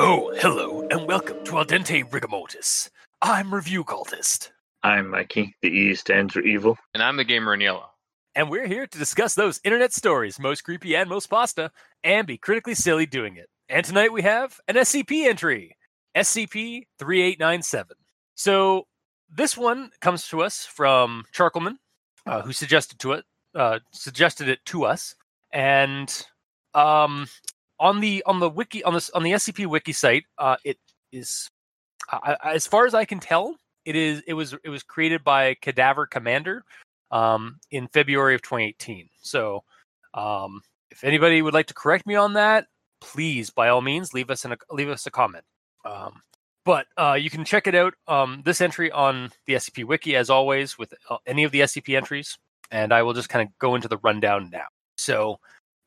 Oh, hello, and welcome to Al Dente Rigamortis. I'm Review Cultist, I'm Mikey. The E stands for evil. And I'm the gamer in yellow. And we're here to discuss those internet stories, most creepy and most pasta, and be critically silly doing it. And tonight we have an SCP entry, SCP 3897. So this one comes to us from Charkelman, uh, who suggested to it, uh, suggested it to us, and um, on the on the wiki on this on the SCP wiki site, uh, it is as far as I can tell, it is it was it was created by Cadaver Commander um, in February of 2018. So, um, if anybody would like to correct me on that, please, by all means, leave us a leave us a comment. Um, but uh, you can check it out. Um, this entry on the SCP Wiki, as always, with uh, any of the SCP entries, and I will just kind of go into the rundown now. So,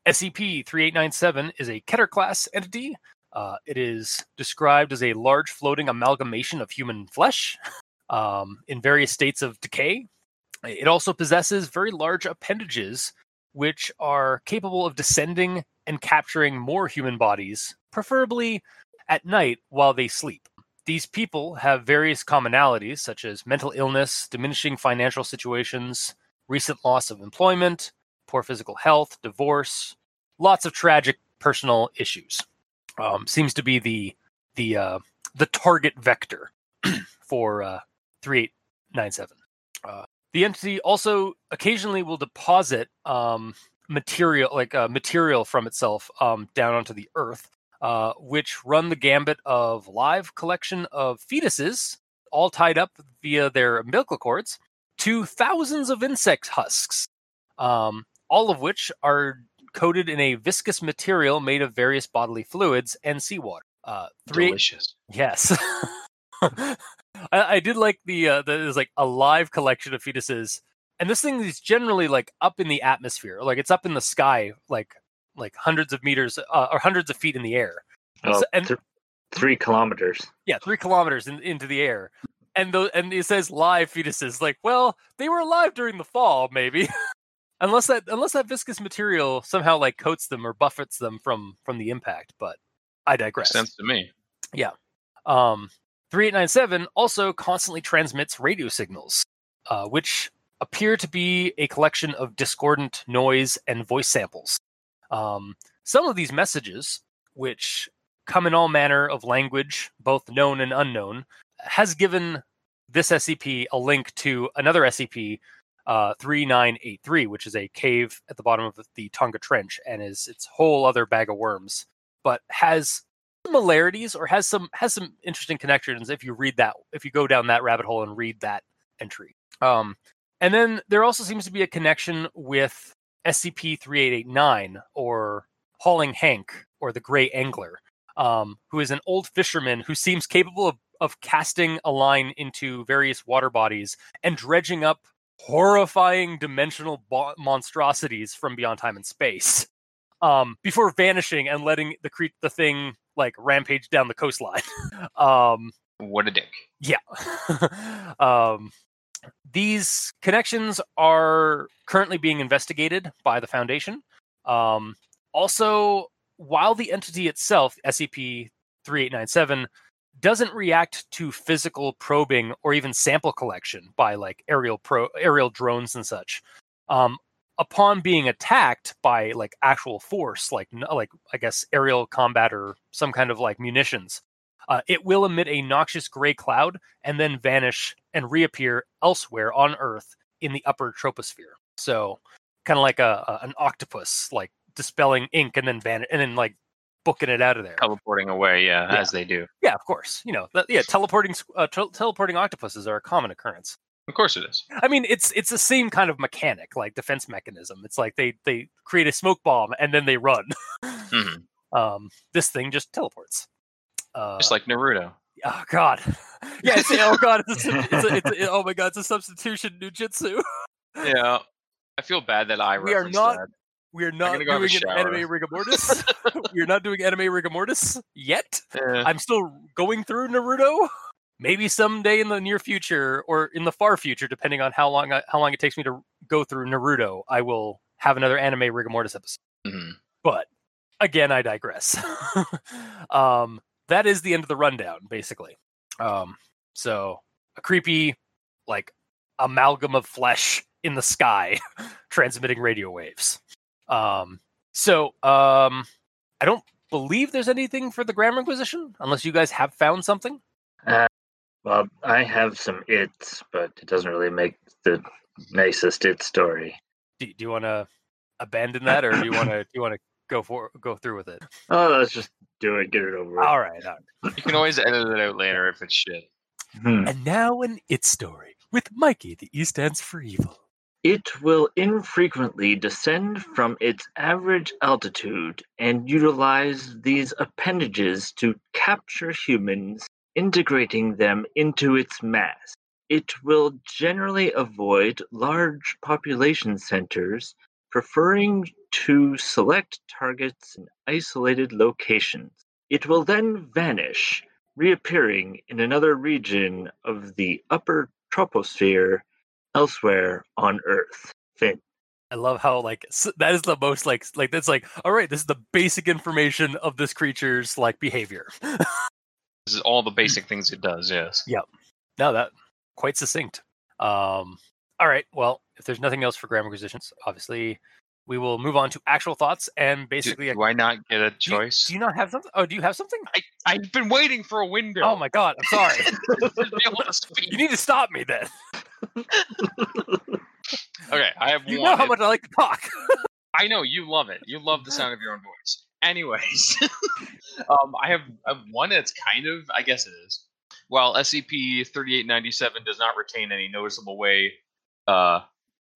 SCP 3897 is a Keter class entity. Uh, it is described as a large floating amalgamation of human flesh um, in various states of decay. It also possesses very large appendages, which are capable of descending and capturing more human bodies, preferably at night while they sleep. These people have various commonalities, such as mental illness, diminishing financial situations, recent loss of employment, poor physical health, divorce, lots of tragic personal issues. Um, seems to be the the uh, the target vector for uh, 3897. Uh, the entity also occasionally will deposit um, material, like uh, material from itself, um, down onto the earth, uh, which run the gambit of live collection of fetuses, all tied up via their umbilical cords, to thousands of insect husks, um, all of which are coated in a viscous material made of various bodily fluids and seawater. Uh, three, Delicious. Yes. I, I did like the uh, that is like a live collection of fetuses, and this thing is generally like up in the atmosphere, like it's up in the sky, like like hundreds of meters uh, or hundreds of feet in the air. Oh, So- and- th- three kilometers. Yeah, three kilometers in, into the air, and the and it says live fetuses. Like, well, they were alive during the fall, maybe. unless that unless that viscous material somehow like coats them or buffets them from from the impact. But I digress. Makes sense to me. Yeah um, 3897 also constantly transmits radio signals, uh, which appear to be a collection of discordant noise and voice samples. Um, some of these messages, which come in all manner of language, both known and unknown, has given this SCP a link to another SCP, uh, 3983, which is a cave at the bottom of the Tonga Trench and is its whole other bag of worms, but has similarities or has some has some interesting connections if you read that if you go down that rabbit hole and read that entry. Um and then there also seems to be a connection with scp-3889 or hauling hank or the gray angler um who is an old fisherman who seems capable of, of casting a line into various water bodies and dredging up horrifying dimensional bo- monstrosities from beyond time and space um, before vanishing and letting the cre- the thing like rampage down the coastline. um, What a dick. yeah. um, these connections are currently being investigated by the Foundation. Um, also, while the entity itself, SCP 3897, doesn't react to physical probing or even sample collection by like aerial pro aerial drones and such. Um, upon being attacked by like actual force, like like I guess aerial combat or some kind of like munitions, uh, it will emit a noxious gray cloud and then vanish and reappear elsewhere on Earth in the upper troposphere. So, kind of like a, a an octopus, like dispelling ink and then van and then like booking it out of there. Teleporting away, yeah, Yeah. as they do. Yeah, of course. You know, that, yeah, teleporting uh, tel- teleporting octopuses are a common occurrence. Of course it is. I mean, it's it's the same kind of mechanic, like defense mechanism. It's like they they create a smoke bomb and then they run. hmm um, this thing just teleports. Uh, Just like Naruto. oh god, yeah. It's, oh god, it's, a, it's, a, it's a, oh my god, it's a substitution ninjutsu. Yeah. I feel bad that I We are not- that. We are not doing an anime rigor mortis. we are not doing anime rigor mortis yet. Eh, I'm still going through Naruto. Maybe someday in the near future or in the far future, depending on how long I, how long it takes me to go through Naruto, I will have another anime rigor mortis episode. mhm. But again, I digress. um, that is the end of the rundown, basically. Um, so a creepy, like amalgam of flesh in the sky, transmitting radio waves. Um, so um, I don't believe there's anything for the Grammar Inquisition, unless you guys have found something. Well, I have some its, but it doesn't really make the nicest it story. Do, do you want to abandon that, or do you want to do you want to go for go through with it? Oh, let's just do it, get it over with. All right, all right. You can always edit it out later if it's shit. Hmm. And now an it story with Mikey. The E stands for evil. It will infrequently descend from its average altitude and utilize these appendages to capture humans, integrating them into its mass. It will generally avoid large population centers, preferring to select targets in isolated locations. It will then vanish, reappearing in another region of the upper troposphere elsewhere on Earth. Finn. I love how like that is the most like like that's like all right. This is the basic information of this creature's like behavior. This is all the basic things it does. Yes. Yep. No, that quite succinct. Um, all right. Well, if there's nothing else for Grammar Inquisition, obviously we will move on to actual thoughts and basically. a- do I not get a do you- choice? Do you not have something? Oh, do you have something? I I've been waiting for a window. Oh my god! I'm sorry. to be able to speak. you need to stop me then. Okay, I have You one. know how much I like to talk. I know you love it. You love the sound of your own voice. Anyways, um, I have, I have one that's kind of, I guess it is. While SCP 3897 does not retain any noticeable way, uh,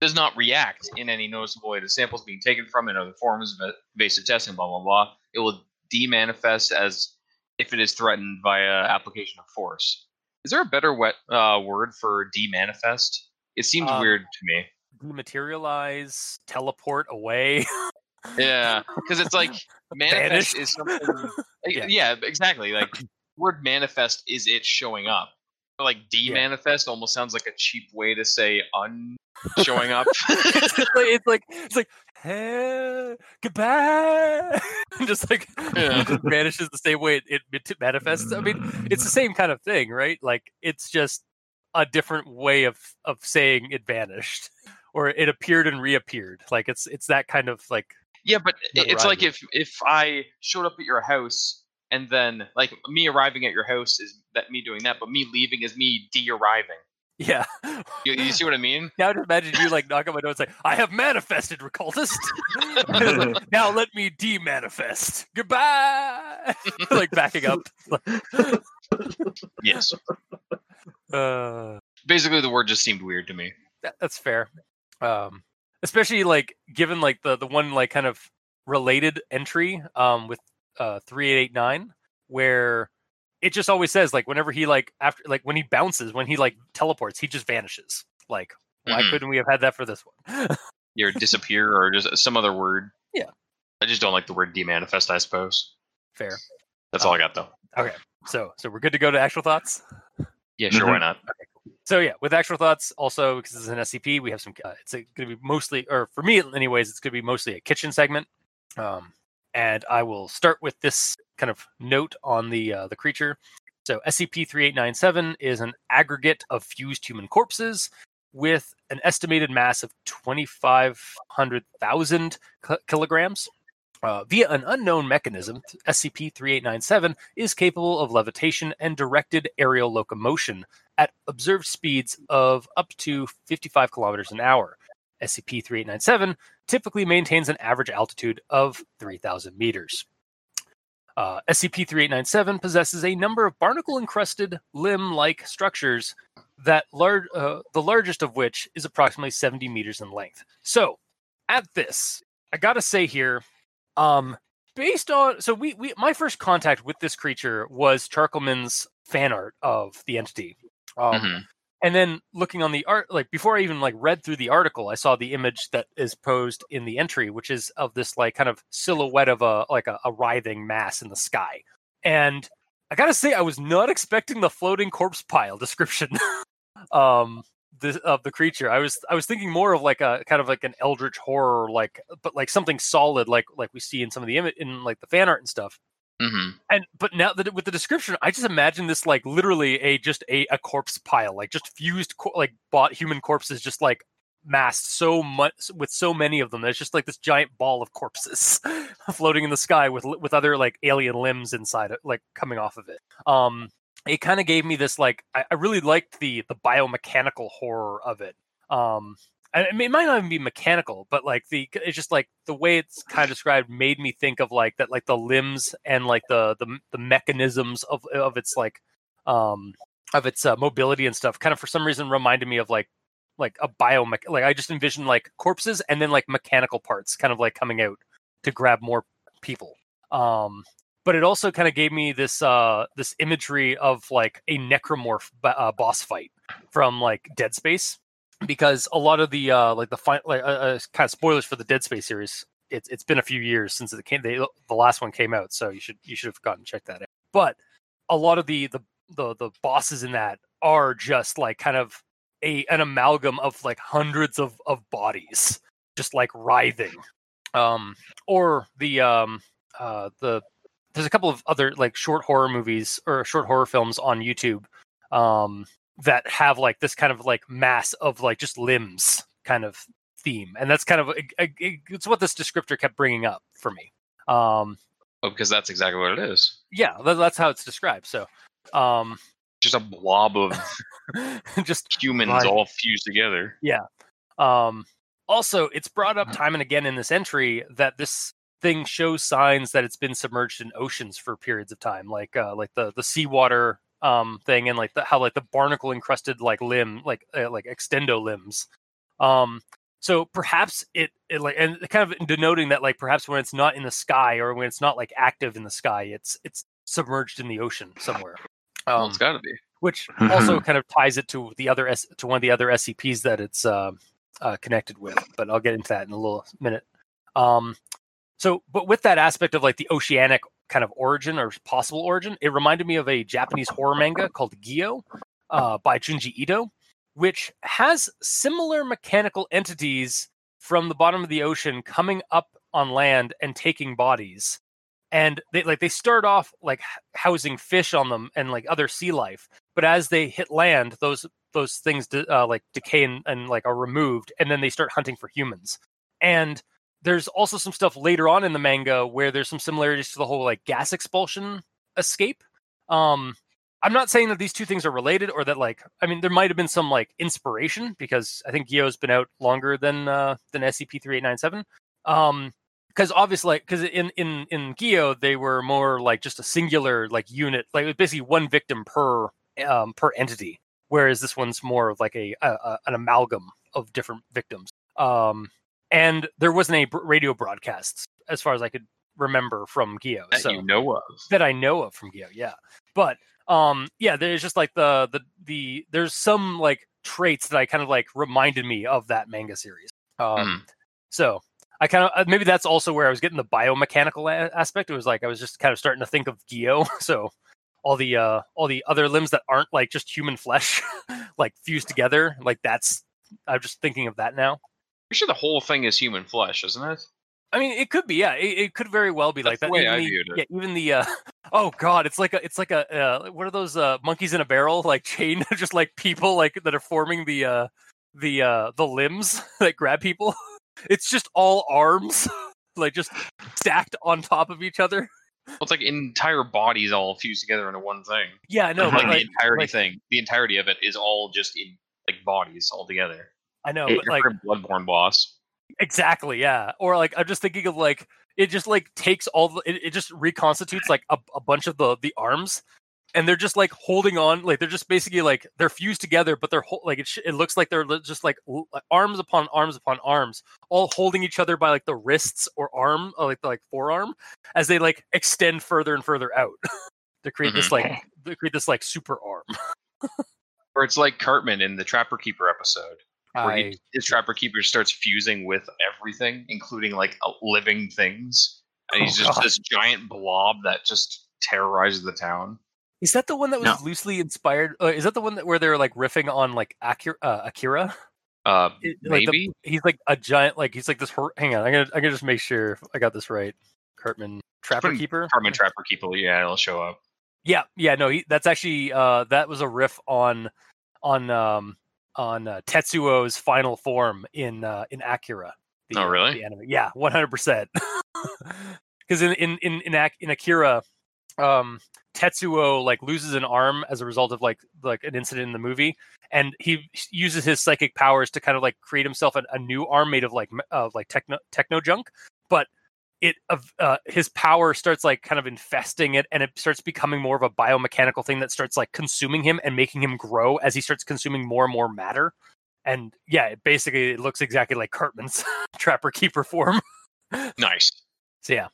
does not react in any noticeable way to samples being taken from it, other forms of invasive testing, blah blah blah. It will demanifest as if it is threatened via application of force. Is there a better wet, uh, word for demanifest? It seems Um, weird to me. Dematerialize, teleport away. Yeah, because it's like manifest is something. like, Yeah. yeah. exactly. Like word manifest is it showing up. But, like Yeah. demanifest almost sounds like a cheap way to say un showing up. it's, like, it's like it's like hey, goodbye. just like Yeah. it just vanishes the same way it, it, it manifests. I mean, it's the same kind of thing, right? Like it's just a different way of of saying it vanished or it appeared and reappeared. Like it's it's that kind of like yeah, but it's like if if I showed up at your house and then like me arriving at your house is that me doing that, but me leaving is me de-arriving. yeah. You, you see what I mean? Now just imagine you like knock on my door and say, I have manifested, occultist. now let me de-manifest. Goodbye. like backing up. Yes. Uh, Basically, the word just seemed weird to me. that, that's fair. Um, especially like given like the the one like kind of related entry um with uh 3889 where it just always says like whenever he like after like when he bounces when he like teleports he just vanishes like why Mhm. couldn't we have had that for this one Or disappear or just some other word. Yeah. I just don't like the word demanifest. I suppose. fair That's all I got though. Okay. So so we're good to go to actual thoughts Yeah, sure. Why not? So yeah, with actual thoughts, also because it's an SCP, we have some. Uh, it's going to be mostly, or for me, anyways, it's going to be mostly a kitchen segment. Um, and I will start with this kind of note on the uh, the creature. So SCP three eight nine seven is an aggregate of fused human corpses with an estimated mass of twenty five hundred thousand kilograms. Uh, via an unknown mechanism, SCP 3897 is capable of levitation and directed aerial locomotion at observed speeds of up to 55 kilometers an hour. SCP 3897 typically maintains an average altitude of 3,000 meters. Uh, SCP 3897 possesses a number of barnacle encrusted limb like structures, that lar- uh, the largest of which is approximately 70 meters in length. So, at this, I gotta say here, um, based on so we, we my first contact with this creature was Charkelman's fan art of the entity. Um, Mhm. and then looking on the art like before i even like read through the article i saw the image that is posed in the entry which is of this like kind of silhouette of a like a, a writhing mass in the sky and i gotta say i was not expecting the floating corpse pile description um the, of the creature. I was i was thinking more of like a kind of like an eldritch horror like but like something solid like like we see in some of the image in like the fan art and stuff. Hmm and but now that with the description i just imagine this like literally a just a, a corpse pile like just fused co- like bought human corpses just like massed so much with so many of them. There's just like this giant ball of corpses floating in the sky with with other like alien limbs inside it like coming off of it. Um it kind of gave me this like I, I really liked the the biomechanical horror of it um it, may- it might not even be mechanical but like the it's just like the way it's kind of described made me think of like that like the limbs and like the the, the mechanisms of of its like um of its uh, mobility and stuff kind of for some reason reminded me of like like a biomech like i just envisioned like corpses and then like mechanical parts kind of like coming out to grab more people um but it also kind of gave me this uh this imagery of like a necromorph ba- uh, boss fight from like dead space because a lot of the uh like the like uh, uh, kind of spoilers for the dead space series. It's it's been a few years since it came they, the last one came out so you should you should have gotten check that out. But a lot of the the the, the bosses in that are just like kind of a an amalgam of like hundreds of of bodies just like writhing. Um or the um uh the there's a couple of other like short horror movies or short horror films on YouTube um that have like this kind of like mass of like just limbs kind of theme and that's kind of it's what this descriptor kept bringing up for me um Oh, because that's exactly what it is. yeah tha- that's how it's described so um Just a blob of just humans Right. all fused together. Yeah. Um, also, it's brought up time and again in this entry that this thing shows signs that it's been submerged in oceans for periods of time, like uh, like the the seawater um thing, and like the how like the barnacle encrusted like limb, like uh, like extendo limbs. Um, so perhaps it, it like and kind of denoting that like perhaps when it's not in the sky or when it's not like active in the sky, it's it's submerged in the ocean somewhere. Well, Um, it's got to be. which also kind of ties it to the other S- to one of the other SCPs that it's uh, uh, connected with. But I'll get into that in a little minute. Um, so, but with that aspect of like the oceanic kind of origin or possible origin, it reminded me of a Japanese horror manga called Gyo uh, by Junji Ito, which has similar mechanical entities from the bottom of the ocean coming up on land and taking bodies. And they like they start off like housing fish on them and like other sea life but as they hit land those those things uh, like decay and, and like are removed and then they start hunting for humans. And there's also some stuff later on in the manga where there's some similarities to the whole like gas expulsion escape. Um i'm not saying that these two things are related or that like i mean there might have been some like inspiration because i think Gyo's been out longer than uh than scp-3897 um because obviously because in in in Gyo they were more like just a singular like unit like it was basically one victim per um per entity whereas this one's more of like a, a, a an amalgam of different victims. Um and there wasn't a br- radio broadcasts as far as I could remember from Gyo That so you know of. that I know of from Gyo, yeah. But um yeah, there's just like the the the there's some like traits that I kind of like reminded me of that manga series. Um Mhm. so I kind of maybe that's also where I was getting the biomechanical a- aspect. It was like I was just kind of starting to think of Gyo. So all the uh all the other limbs that aren't like just human flesh like fused together, like that's I'm just thinking of that now. Pretty sure the whole thing is human flesh, isn't it? I mean, it could be, yeah. It, it could very well be like that. the way even I the, viewed it. Yeah, even the uh, oh god, it's like a, it's like a, uh, what are those uh, monkeys in a barrel like chain, just like people like that are forming the uh, the uh, the limbs that grab people. It's just all arms, like just stacked on top of each other. Well, it's like entire bodies all fused together into one thing. Yeah, no, like, but the entirety like- thing, the entirety of it is all just in like bodies all together. I know, but like Bloodborne boss. Exactly, yeah. Or like I'm just thinking of like it just like takes all the it, it just reconstitutes like a, a bunch of the the arms and they're just like holding on like they're just basically like they're fused together but they're hol- like it, sh- it looks like they're just like arms upon arms upon arms all holding each other by like the wrists or arm or like the like forearm as they like extend further and further out to create this mm-hmm. like to create this like super arm Or it's like Cartman in the Trapper Keeper episode, where he, his Trapper Keeper starts fusing with everything, including like uh, living things, and he's Oh, just God. this giant blob that just terrorizes the town. is that the one that was No. loosely inspired? Uh, is that the one that where they're like riffing on like Akira? Uh, Akira? Uh, It- like the- maybe he's like a giant. Like he's like this. Hang on, I'm gonna I'm gonna just make sure I got this right. Cartman Trapper Keeper. Cartman Trapper Keeper. Yeah, it'll show up. Yeah, yeah, no, he that's actually uh that was a riff on on um on uh, Tetsuo's final form in uh in Akira. Oh, uh, really? the anime. Yeah, 100%. Cuz in in in in, Ak- in Akira um Tetsuo like loses an arm as a result of like like an incident in the movie and he uses his psychic powers to kind of like create himself a, a new arm made of like of like techno techno junk but it of uh, his power starts like kind of infesting it and it starts becoming more of a biomechanical thing that starts like consuming him and making him grow as he starts consuming more and more matter and yeah it basically it looks exactly like cartman's trapper keeper form Nice. so yeah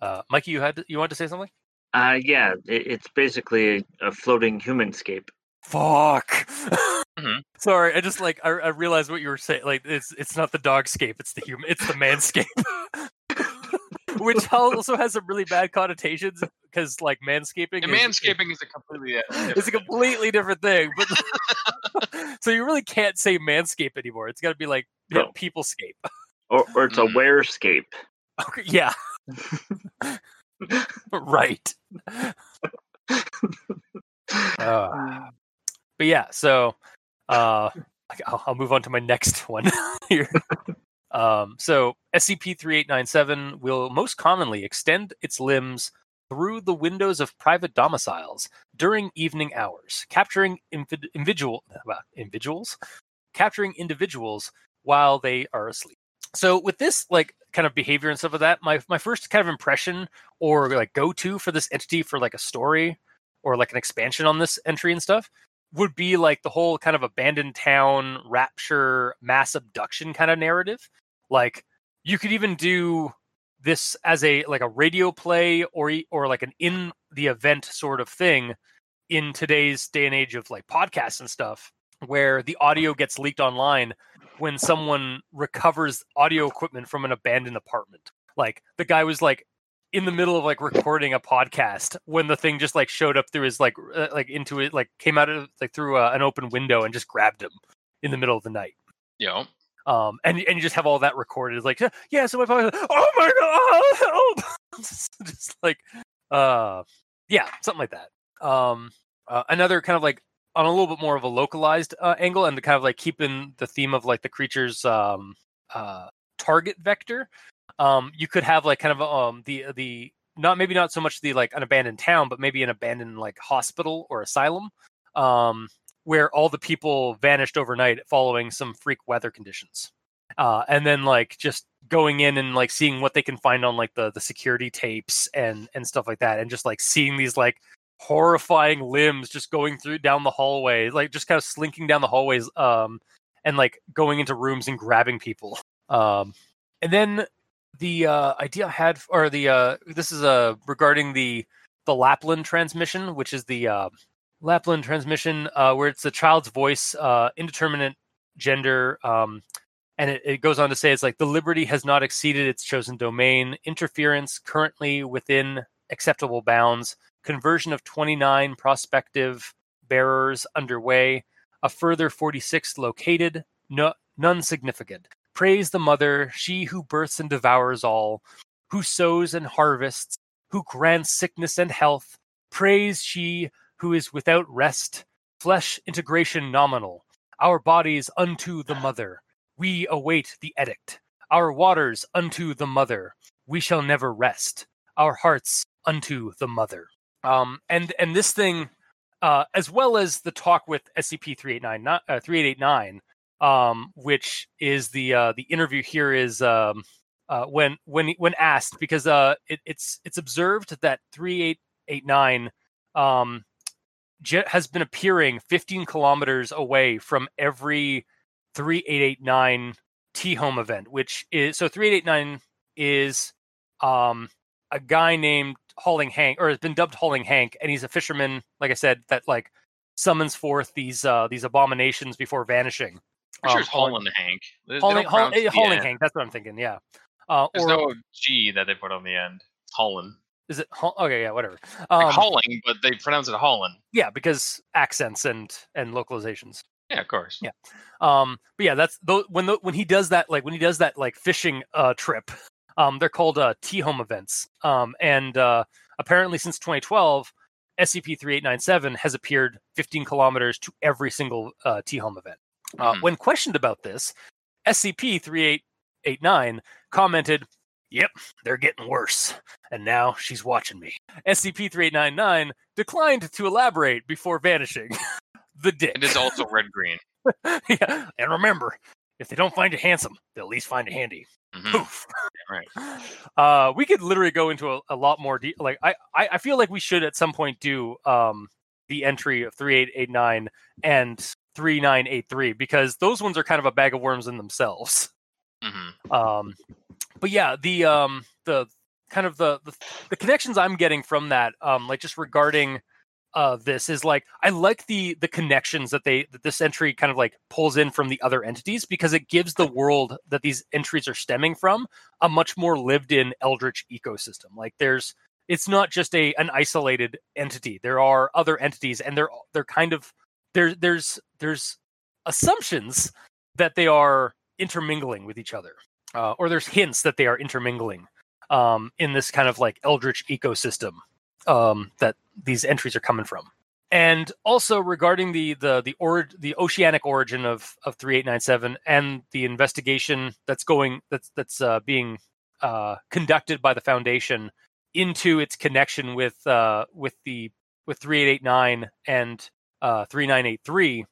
uh mikey you had you wanted to say something Uh, yeah, it, it's basically a, a floating humanscape. fuck Mhm. sorry i just like I, I realized what you were saying like it's it's not the dogscape it's the human it's the manscape which also has some really bad connotations because like manscaping And is- manscaping is a completely uh, it's a completely different thing but so you really can't say manscape anymore it's got to be like yeah, No. peoplescape Or, or it's Mm. a wearscape. okay, yeah right Uh, but yeah, so uh, I'll, I'll move on to my next one here. Um, so SCP-3897 will most commonly extend its limbs through the windows of private domiciles during evening hours, capturing individual well, individuals, capturing individuals while they are asleep. So with this like kind of behavior and stuff like that, my my first kind of impression or like go to for this entity for like a story or like an expansion on this entry and stuff would be like the whole kind of abandoned town rapture mass abduction kind of narrative. Like you could even do this as a like a radio play or or like an in the event sort of thing in today's day and age of like podcasts and stuff where the audio gets leaked online when someone recovers audio equipment from an abandoned apartment. Like the guy was like in the middle of like recording a podcast when the thing just like showed up through his like uh, like into it like came out of like through uh, an open window and just grabbed him in the middle of the night. Know, um and and you just have all that recorded it's like yeah so my podcast oh my god help just like uh yeah something like that. Um uh, another kind of like on a little bit more of a localized uh, angle and to kind of like keeping the theme of like the creature's um uh target vector um you could have like kind of um the the not maybe not so much the like an abandoned town but maybe an abandoned like hospital or asylum um where all the people vanished overnight following some freak weather conditions. Uh and then like just going in and like seeing what they can find on like the the security tapes and and stuff like that and just like seeing these like horrifying limbs just going through down the hallway like just kind of slinking down the hallways um and like going into rooms and grabbing people um and then the uh idea i had or the uh this is uh regarding the the lapland transmission which is the uh lapland transmission uh where it's the child's voice uh indeterminate gender um and it, it goes on to say it's like the liberty has not exceeded its chosen domain. Interference currently within acceptable bounds. Conversion of 29 prospective bearers underway. A further 46 located. No, none significant praise the mother she who births and devours all who sows and harvests who grants sickness and health praise she who is without rest flesh integration nominal our bodies unto the mother we await the edict our waters unto the mother we shall never rest our hearts unto the mother. Um and and this thing uh as well as the talk with scp-3889 uh, 3889 um which is the uh the interview here is um uh when when when asked because uh it, it's it's observed that 3889 um j- has been appearing 15 kilometers away from every 3889 T home event, which is so 3889 is um a guy named Hauling Hank or has been dubbed Hauling Hank, and he's a fisherman, like I said, that like summons forth these uh, these abominations before vanishing. I'm sure Um, it's Holland Hank. They- they Hauling, don't haul, pronounce eh, the Hank. That's what I'm thinking. Yeah. Uh, There's or no G that they put on the end. Holland. is it? Okay, yeah, whatever. Like Um, but they pronounce it Holland. yeah, because accents and and localizations. Yeah, of course. Yeah. Um, but yeah, that's tho- when the, when he does that, like when he does that, like fishing uh trip. Um, they're called uh T home events. Um, and uh, apparently since 2012, SCP-3897 has appeared 15 kilometers to every single uh, T home event. Uh, Mhm. When questioned about this, SCP-3889 commented, "Yep, they're getting worse, and now she's watching me." SCP-3899 declined to elaborate before vanishing. the dick. And It is also red green. yeah, and remember, if they don't find you handsome, they'll at least find you handy. Mhm. Poof. Right. Uh, we could literally go into a, a lot more. De- like, I, I, I feel like we should at some point do um the entry of three eight eight nine and three nine eight three because those ones are kind of a bag of worms in themselves. Mhm. Um, but yeah, the um the kind of the, the the connections I'm getting from that, um, like just regarding uh this is like I like the the connections that they that this entry kind of like pulls in from the other entities because it gives the world that these entries are stemming from a much more lived in eldritch ecosystem. Like there's it's not just a an isolated entity. There are other entities and they're they're kind of there there's there's assumptions that they are intermingling with each other. Uh, or there's hints that they are intermingling um, in this kind of like eldritch ecosystem um, that these entries are coming from. And also regarding the the the or the oceanic origin of of 3897 and the investigation that's going that's that's uh, being uh, conducted by the foundation into its connection with uh, with the with 3889 and uh, 3983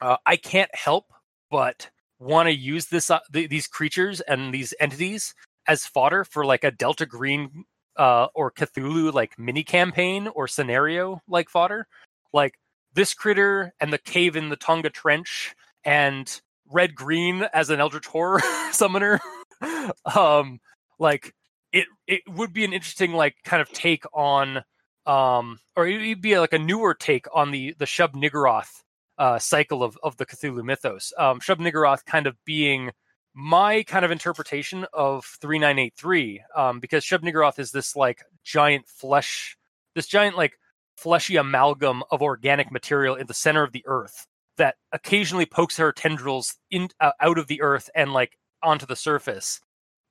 uh, I can't help but want to use this uh, th- these creatures and these entities as fodder for like a Delta Green uh, or Cthulhu like mini campaign or scenario like fodder. Like this critter and the cave in the Tonga Trench and red green as an Eldritch horror summoner. um, like it it would be an interesting like kind of take on um or it'd be like a newer take on the the Shub Niggurath uh cycle of of the Cthulhu mythos. Um Shub Niggurath kind of being my kind of interpretation of 3983 um because Shub Niggurath is this like giant flesh this giant like fleshy amalgam of organic material in the center of the earth that occasionally pokes her tendrils in uh, out of the earth and like onto the surface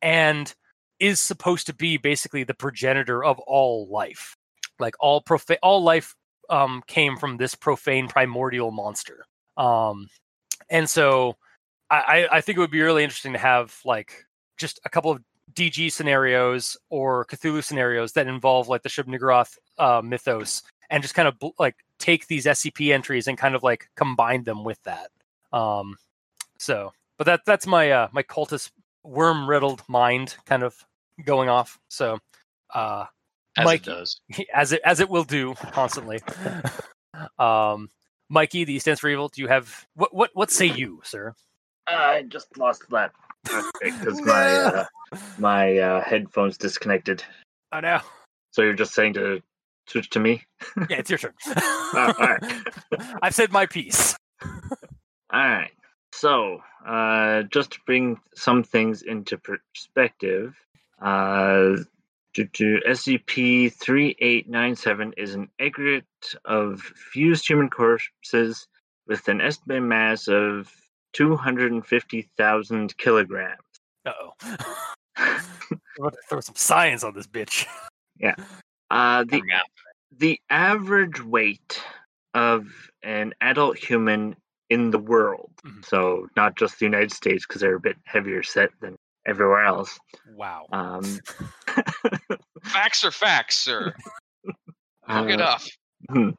and is supposed to be basically the progenitor of all life like all profa- all life um came from this profane primordial monster um and so I, I think it would be really interesting to have like just a couple of DG scenarios or Cthulhu scenarios that involve like the Shub Niggurath uh, mythos and just kind of like take these SCP entries and kind of like combine them with that. Um, so, but that that's my uh, my cultist worm riddled mind kind of going off. So, uh, As Mike- it does. as it as it will do constantly. um, Mikey, the E stands for evil. Do you have what what what say you, sir? I just lost that because my uh, my uh, headphones disconnected. I know. So you're just saying to switch to me? Yeah, it's your turn. Uh, all right. I've said my piece. All right. So, uh, just to bring some things into perspective, uh, to, to SCP 3897 is an aggregate of fused human corpses with an estimated mass of 250,000 kilograms. Uh oh. I'm about to throw some science on this bitch. Uh, the, Yeah. the average weight of an adult human in the world, Mhm. so not just the United States because they're a bit heavier set than everywhere else. Wow. Um, Facts are facts, sir. Look it uh, up. hmm.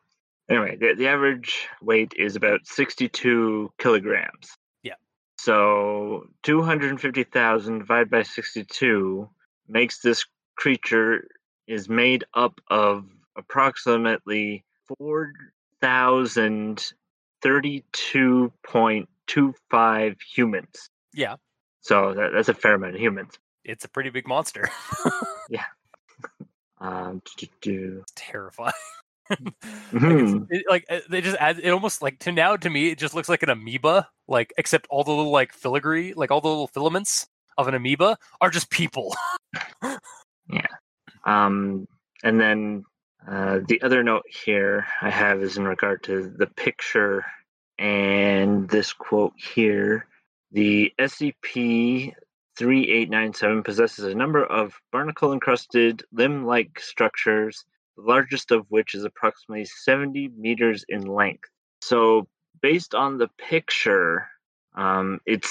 Anyway, the, the average weight is about 62 kilograms. Yeah. So 250,000 divided by 62 makes this creature is made up of approximately 4,032.25 humans. Yeah, So that, that's a fair amount of humans. it's a pretty big monster. Yeah. Um, do- do- do. It's terrifying. Mhm. it, like they just add it almost like to now to me it just looks like an amoeba like except all the little like filigree like all the little filaments of an amoeba are just people yeah Um, and then uh, the other note here I have is in regard to the picture and this quote here. The SCP 3897 possesses a number of barnacle encrusted limb like structures, the largest of which is approximately 70 meters in length. So, based on the picture, um, it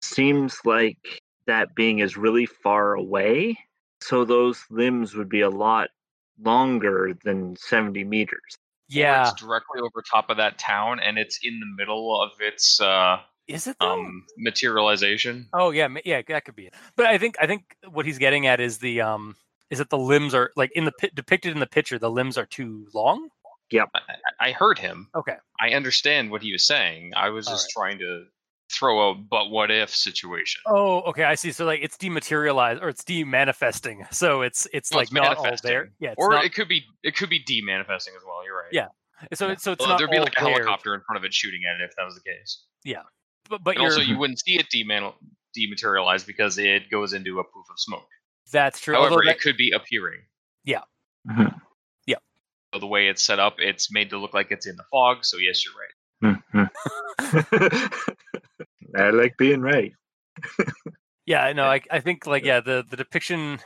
seems like that being is really far away so those limbs would be a lot longer than 70 meters. Or yeah it's directly over top of that town, and it's in the middle of its uh, is it though? um, materialization. oh yeah yeah that could be it but i think i think what he's getting at is the um is that the limbs are like in the depicted in the picture the limbs are too long I, I I heard him. okay I understand what he was saying. I was just trying to throw a but what if situation. oh okay i see so like it's dematerialized or it's demanifesting so it's it's No, like it's not all there manifesting. yeah it's or not, it could be it could be demanifesting as well. You're right. Yeah, so it's so it's Well, not there'd be like a there, helicopter in front of it shooting at it if that was the case. But, but And also, you're- wouldn't see it deman- dematerialize because it goes into a poof of smoke. that's true However, that, it could be appearing. Mhm. Yeah. So the way it's set up, it's made to look like it's in the fog. So yes, you're right. Mhm. I like being right. Yeah, no, I I think like yeah, the the depiction,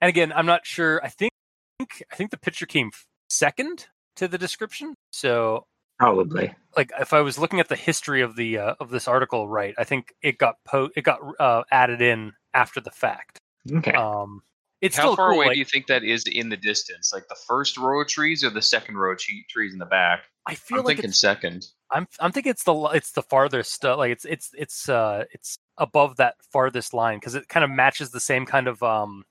and again, I'm not sure. I think I think the picture came second to the description. So Probably. like if I was looking at the history of the uh, of this article, right, I think it got po- it got uh, added in after the fact. Okay. Um, it's How still far cool, away like, do you think that is in the distance? Like the first row of trees or the second row of tre- trees in the back? I feel I'm like thinking second. I'm I'm thinking it's the it's the farthest uh, like it's it's it's uh it's above that farthest line because it kind of matches the same kind of um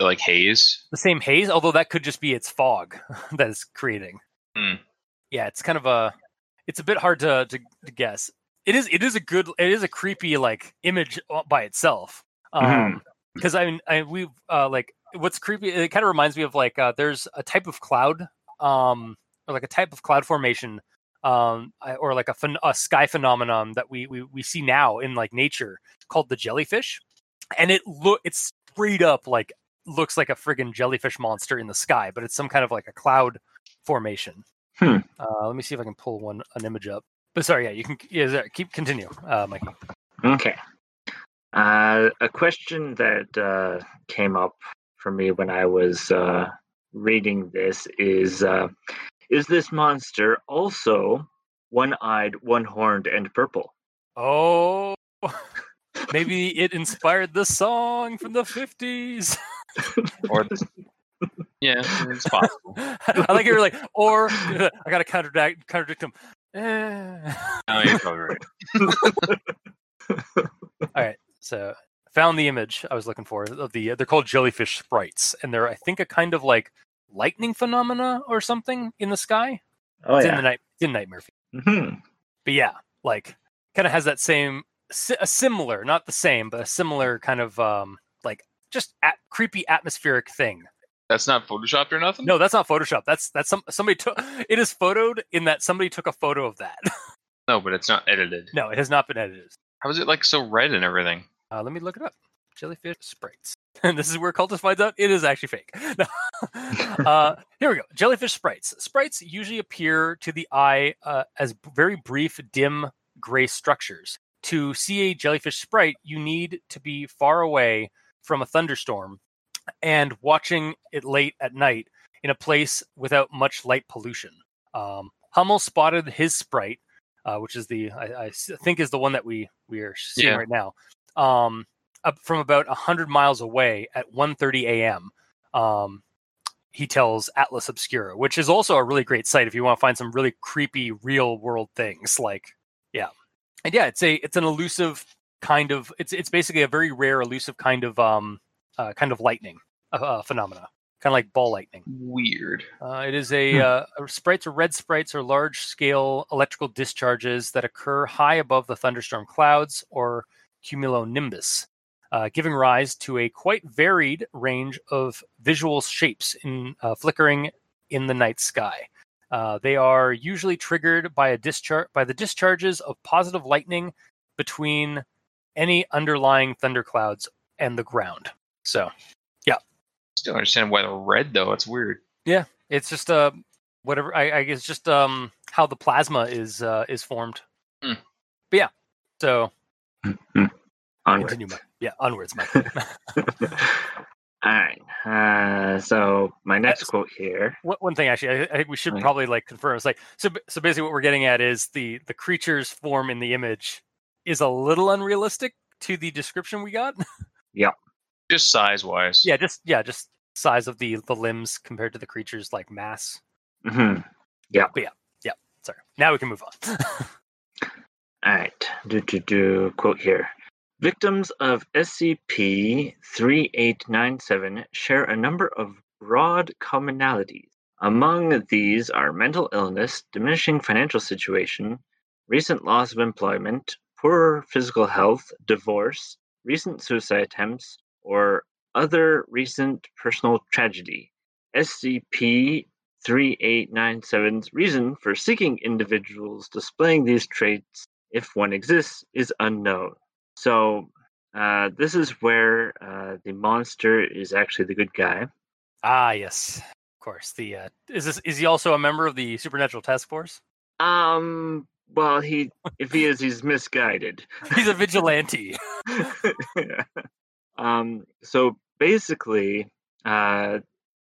Like haze. the same haze, although that could just be its fog that is creating. Hmm. Yeah, it's kind of a it's a bit hard to, to to guess. It is it is a good it is a creepy like image by itself. Um because I mean I we uh like what's creepy it kind of reminds me of like uh there's a type of cloud um or like a type of cloud formation um or like a, phen- a sky phenomenon that we, we we see now in like nature called the jellyfish and it look it's straight up like looks like a friggin' jellyfish monster in the sky but it's some kind of like a cloud formation Hmm. uh let me see if i can pull one an image up but sorry yeah you can yeah sorry, keep continue uh mikey Okay. Uh, a question that uh, came up for me when I was uh, reading this is uh, Is this monster also one eyed, one horned, and purple? oh maybe it inspired the song from the 50s Or yeah, it's possible. I like you're like, or I gotta contradict contradict him. Eh. No, you're probably right. All right, so found the image I was looking for of the. They're called jellyfish sprites, and they're I think a kind of like lightning phenomena or something in the sky. Oh, it's in the night. It's in Nightmare. Fuel. hmm But yeah, like kind of has that same, a similar, not the same, but a similar kind of um like just at, creepy atmospheric thing. That's not photoshopped or nothing. No, that's not Photoshop. That's that's some somebody took. It is photoed in that somebody took a photo of that. no, but it's not edited. no, it has not been edited. How is it like so red and everything? Uh, let me look it up. Jellyfish sprites. And this is where Cultist finds out it is actually fake. No. uh, here we go. Jellyfish sprites. Sprites usually appear to the eye uh, as very brief, dim gray structures. To see a jellyfish sprite, you need to be far away from a thunderstorm and watching it late at night in a place without much light pollution. Um, Hummel spotted his sprite, uh, which is the I think is the one that we we are seeing Yeah. right now, um, up from about hundred miles away at 1:30 a.m. Um, he tells Atlas Obscura, which is also a really great site if you want to find some really creepy real world things. Like, yeah, and yeah, it's a it's an elusive kind of it's it's basically a very rare elusive kind of um uh, kind of lightning uh, phenomena, kind of like ball lightning. Weird. Uh, it is a Hmm. uh, uh, sprites or red sprites are large scale electrical discharges that occur high above the thunderstorm clouds or cumulonimbus, uh, giving rise to a quite varied range of visual shapes in uh, flickering in the night sky. Uh, they are usually triggered by a discharge by the discharges of positive lightning between any underlying thunderclouds and the ground. So yeah. Still don't understand why they're red though. It's weird. Yeah, it's just uh whatever I, I guess just um how the plasma is uh is formed. Hmm. But yeah, so Onward. continue, Yeah, onwards, Mike. All right. Uh, so my next quote here. one, one thing actually, I, I think we should Right. probably like confirm. It's like so. So basically, what we're getting at is the the creature's form in the image is a little unrealistic to the description we got. Just size wise. yeah, just yeah, just size of the the limbs compared to the creature's like mass. Mm-hmm. Yeah. But yeah, yeah. Sorry. Now we can move on. All right. Do do do. Quote here. Victims of SCP 3897 share a number of broad commonalities. Among these are mental illness, diminishing financial situation, recent loss of employment, poor physical health, divorce, recent suicide attempts, or other recent personal tragedy. SCP 3897's reason for seeking individuals displaying these traits, if one exists, is unknown. So, uh, this is where uh, the monster is actually the good guy. ah, yes, of course. The uh, is this is he also a member of the Supernatural Task Force? Um, well, he if he is, he's misguided. He's a vigilante. um, so basically, uh,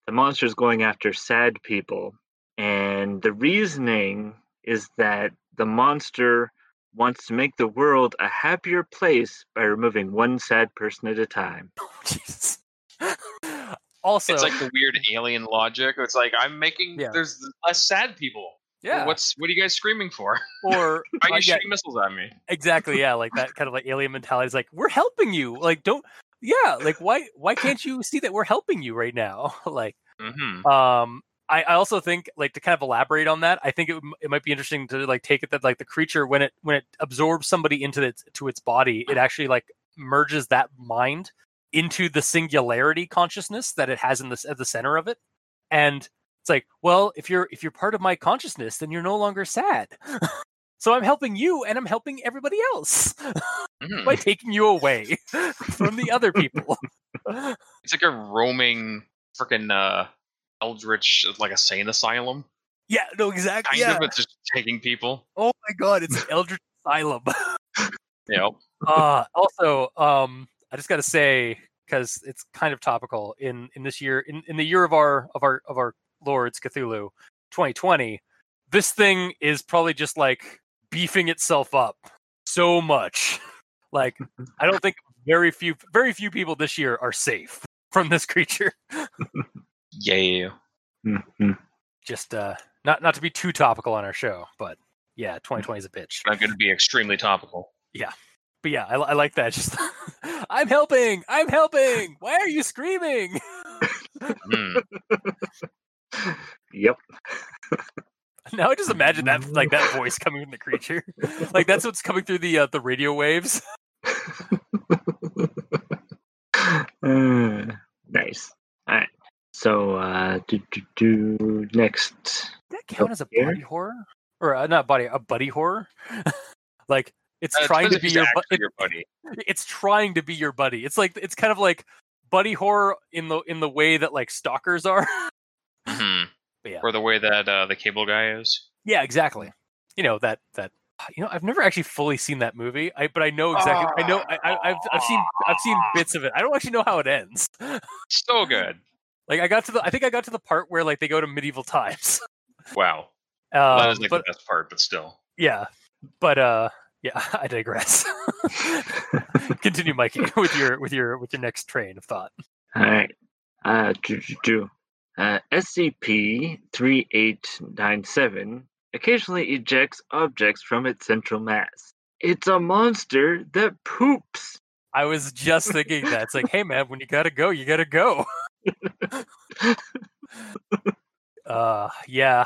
the monster is going after sad people, and the reasoning is that the monster wants to make the world a happier place by removing one sad person at a time. Also, It's like the weird alien logic. It's like I'm making Yeah. there's less sad people. Well, yeah, what's what are you guys screaming for? or Why are uh, you yeah, shooting missiles at me? exactly yeah like that kind of like alien mentality is like we're helping you like don't yeah like why why can't you see that we're helping you right now? Like hmm um I, I also think like to kind of elaborate on that i think it, it might be interesting to like take it that like the creature when it when it absorbs somebody into its to its body it actually like merges that mind into the singularity consciousness that it has in the at the center of it. And it's like well if you're if you're part of my consciousness then you're no longer sad so i'm helping you and i'm helping everybody else Mhm. by taking you away from the other people It's like a roaming freaking uh, eldritch, like a sane asylum. yeah no exactly Kind yeah of, but just taking people. oh my god it's an eldritch asylum Yep. uh also um i just gotta say because it's kind of topical in in this year in, in the year of our of our of our lords cthulhu 2020 this thing is probably just like beefing itself up so much like i don't think very few very few people this year are safe from this creature Yeah. Mhm. just uh not not to be too topical on our show but yeah 2020 is a bitch I'm going to be extremely topical. Yeah. But yeah i, I like that just i'm helping i'm helping why are you screaming Mm. Yep. Now I just imagine that like that voice coming from the creature. like that's what's coming through the uh, the radio waves. Uh, nice. All right. So, uh, do, do, do, next. Does that count as a Here? body horror or uh, not body a buddy horror? like it's Uh, trying depends to be your bu- it- your buddy. it's trying to be your buddy. It's like it's kind of like buddy horror in the in the way that like stalkers are. hmm But yeah. Or the way that uh, the cable guy is. yeah, exactly. You know that that you know I've never actually fully seen that movie. I but I know exactly. I know I, I, I've I've seen I've seen bits of it. I don't actually know how it ends. So good. Like I got to the I think I got to the part where like they go to medieval times. Wow. Um, that is like but the best part, but still. yeah, but uh, yeah, I digress. Continue, Mikey, with your with your with your next train of thought. All right. Uh, do, do, do. Uh, SCP 3897 occasionally ejects objects from its central mass. It's a monster that poops. I was just thinking that it's like, hey man, when you gotta go, you gotta go. uh, yeah,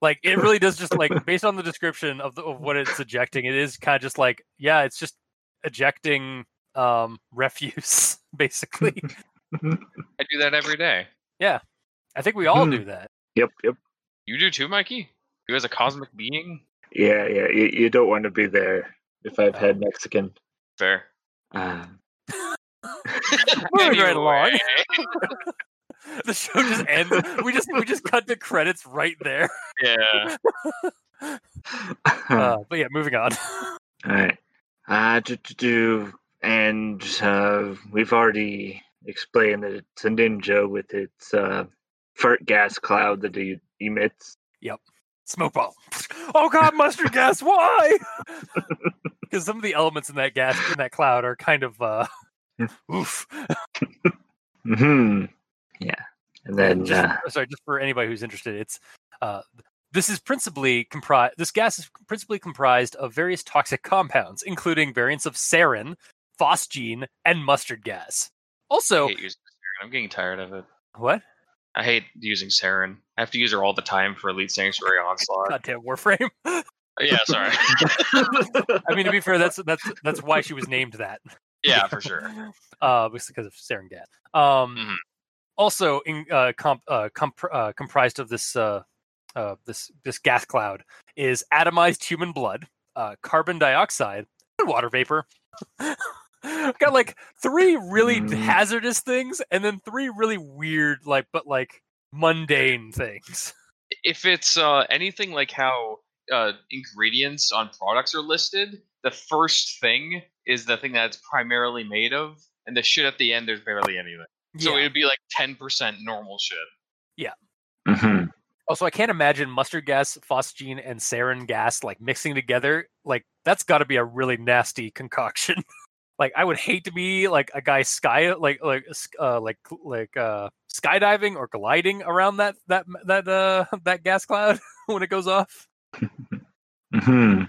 like it really does just like based on the description of the, of what it's ejecting, it is kind of just like, yeah, it's just ejecting um refuse basically. I do that every day. I think we all Hmm. do that. Yep, yep. You do too, Mikey. You as a cosmic being. Yeah, yeah. You, you don't want to be there if I've had Mexican. Fair. Um, Moving right along. The show just ends. We just we just cut the credits right there. yeah. Uh, but yeah, moving on. All right. Uh, do, do, do, and uh, we've already explained that it's a ninja with its uh, fart gas cloud that it emits. Yep. Smoke bomb. Oh god, mustard gas. Why? Because some of the elements in that gas in that cloud are kind of uh, oof. hmm Yeah. And then, just, uh, sorry, just for anybody who's interested, it's uh, this is principally comprised. This gas is principally comprised of various toxic compounds, including variants of sarin, phosgene, and mustard gas. Also, hate using Saryn. I'm getting tired of it. what? I hate using Saryn. I have to use her all the time for Elite Sanctuary Onslaught. Goddamn Warframe. Yeah, sorry. I mean, to be fair, that's that's that's why she was named that. yeah, for sure. Uh, because of sarin gas. Um, Mhm. also in uh, comp, uh, comp, uh, comprised of this uh, uh, this this gas cloud is atomized human blood, uh, carbon dioxide, and water vapor. Got like three really Mm. hazardous things, and then three really weird, like but like mundane things. If it's uh, anything like how uh, ingredients on products are listed, the first thing is the thing that it's primarily made of, and the shit at the end, there's barely anything. So it would be like 10% normal shit. hmm Also, I can't imagine mustard gas, phosgene, and sarin gas like mixing together. Like that's got to be a really nasty concoction. like I would hate to be like a guy sky like like uh like like uh skydiving or gliding around that that that uh that gas cloud when it goes off. hmm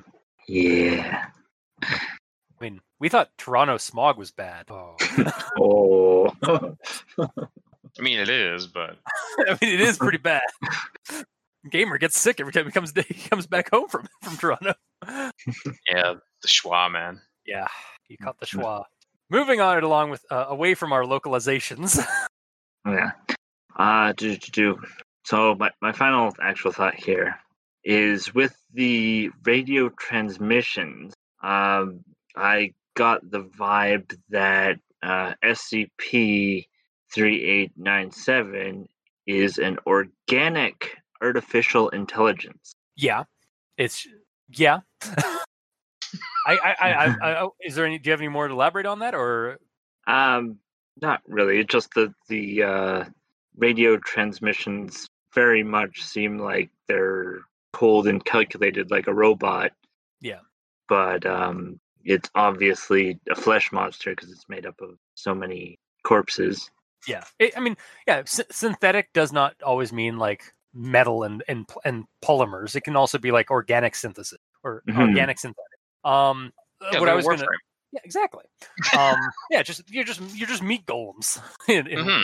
Yeah. I mean, we thought Toronto smog was bad. Oh. Oh. I mean, it is, but I mean, it is pretty bad. Gamer gets sick every time he comes he comes back home from from Toronto. yeah, the schwa, man. Yeah, you caught the schwa. Moving on along with uh, away from our localizations. yeah. Uh, do, do, do. So my, my final actual thought here is with the radio transmissions, um, I got the vibe that uh, SCP 3897 is an organic artificial intelligence. yeah, it's yeah. I, I, I, I, is there any? Do you have any more to elaborate on that, or Um, not really. It's just that the uh, radio transmissions very much seem like they're cold and calculated like a robot. Yeah. But um, it's obviously a flesh monster because it's made up of so many corpses. yeah? It, I mean, yeah. S- synthetic does not always mean like metal and and and polymers. It can also be like organic synthesis or Mhm. organic synthetic. Um, Yeah, what I was gonna, yeah, exactly. Um, yeah, just you're just you're just meat golems. in, in, Mhm.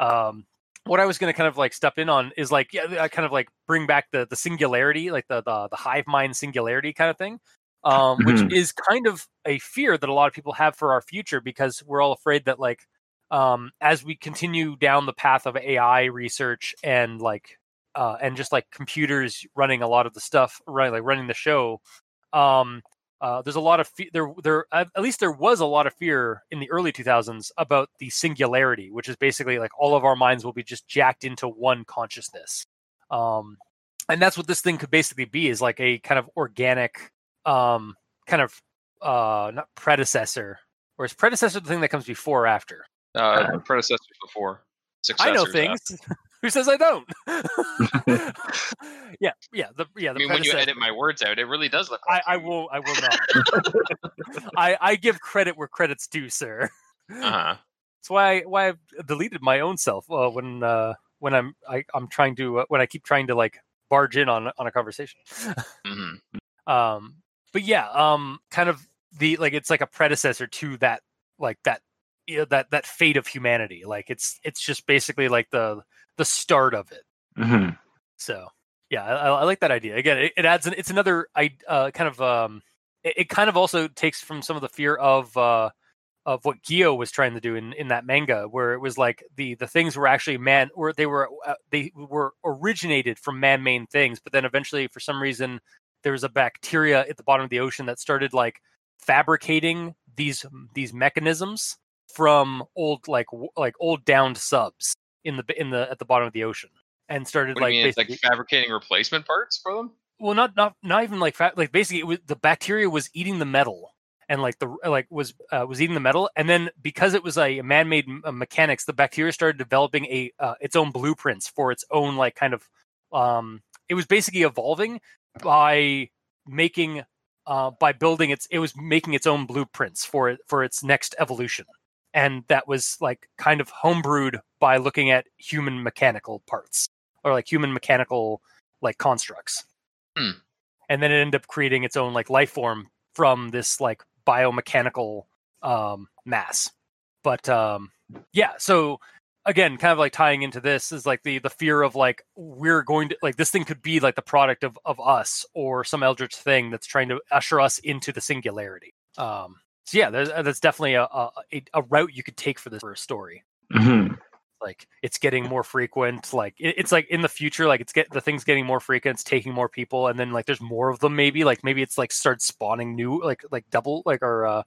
um what i was going to kind of like step in on is like yeah i kind of like bring back the the singularity like the the, the hive mind singularity kind of thing um which Mhm. is kind of a fear that a lot of people have for our future because we're all afraid that like um as we continue down the path of ai research and like uh and just like computers running a lot of the stuff right like running the show um uh, there's a lot of fe- there there at least there was a lot of fear in the early 2000s about the singularity which is basically like all of our minds will be just jacked into one consciousness um and that's what this thing could basically be is like a kind of organic um kind of uh not predecessor or is predecessor the thing that comes before or after Uh, predecessors before. i know things. who says i don't yeah yeah the yeah I the mean, when you edit my words out, it really does look I, like I you. will I will not. I, I give credit where credit's due, sir. Uh-huh. That's why I, why I've deleted my own self uh, when uh, when I'm I, I'm trying to uh, when I keep trying to like barge in on on a conversation. hmm Um, but yeah, um, kind of the like it's like a predecessor to that like that you know, that that fate of humanity. Like it's it's just basically like the the start of it. hmm So yeah, I, I like that idea. Again, it, it adds an, it's another I uh, kind of um it, it kind of also takes from some of the fear of uh of what Gyo was trying to do in, in that manga, where it was like the the things were actually man, or they were uh, they were originated from man made things, but then eventually for some reason there was a bacteria at the bottom of the ocean that started like fabricating these these mechanisms from old like like old downed subs in the in the at the bottom of the ocean and started like mean? Like basically- fabricating replacement parts for them? well not not not even like fat like basically it was the bacteria was eating the metal and like the like was uh, was eating the metal and then because it was a man-made m- uh, mechanics the bacteria started developing a uh, its own blueprints for its own like kind of um it was basically evolving by making uh by building its it was making its own blueprints for it for its next evolution and that was like kind of homebrewed by looking at human mechanical parts or like human mechanical like constructs Hmm. and then it ended up creating its own like life form from this like biomechanical um mass but um yeah so again kind of like tying into this is like the the fear of like we're going to like this thing could be like the product of of us or some eldritch thing that's trying to usher us into the singularity um so yeah there's, that's definitely a, a a- route you could take for this for a story Mhm. like it's getting more frequent like it, it's like in the future like it's get the thing's getting more frequent it's taking more people and then like there's more of them maybe like maybe it's like starts spawning new like like double like or uh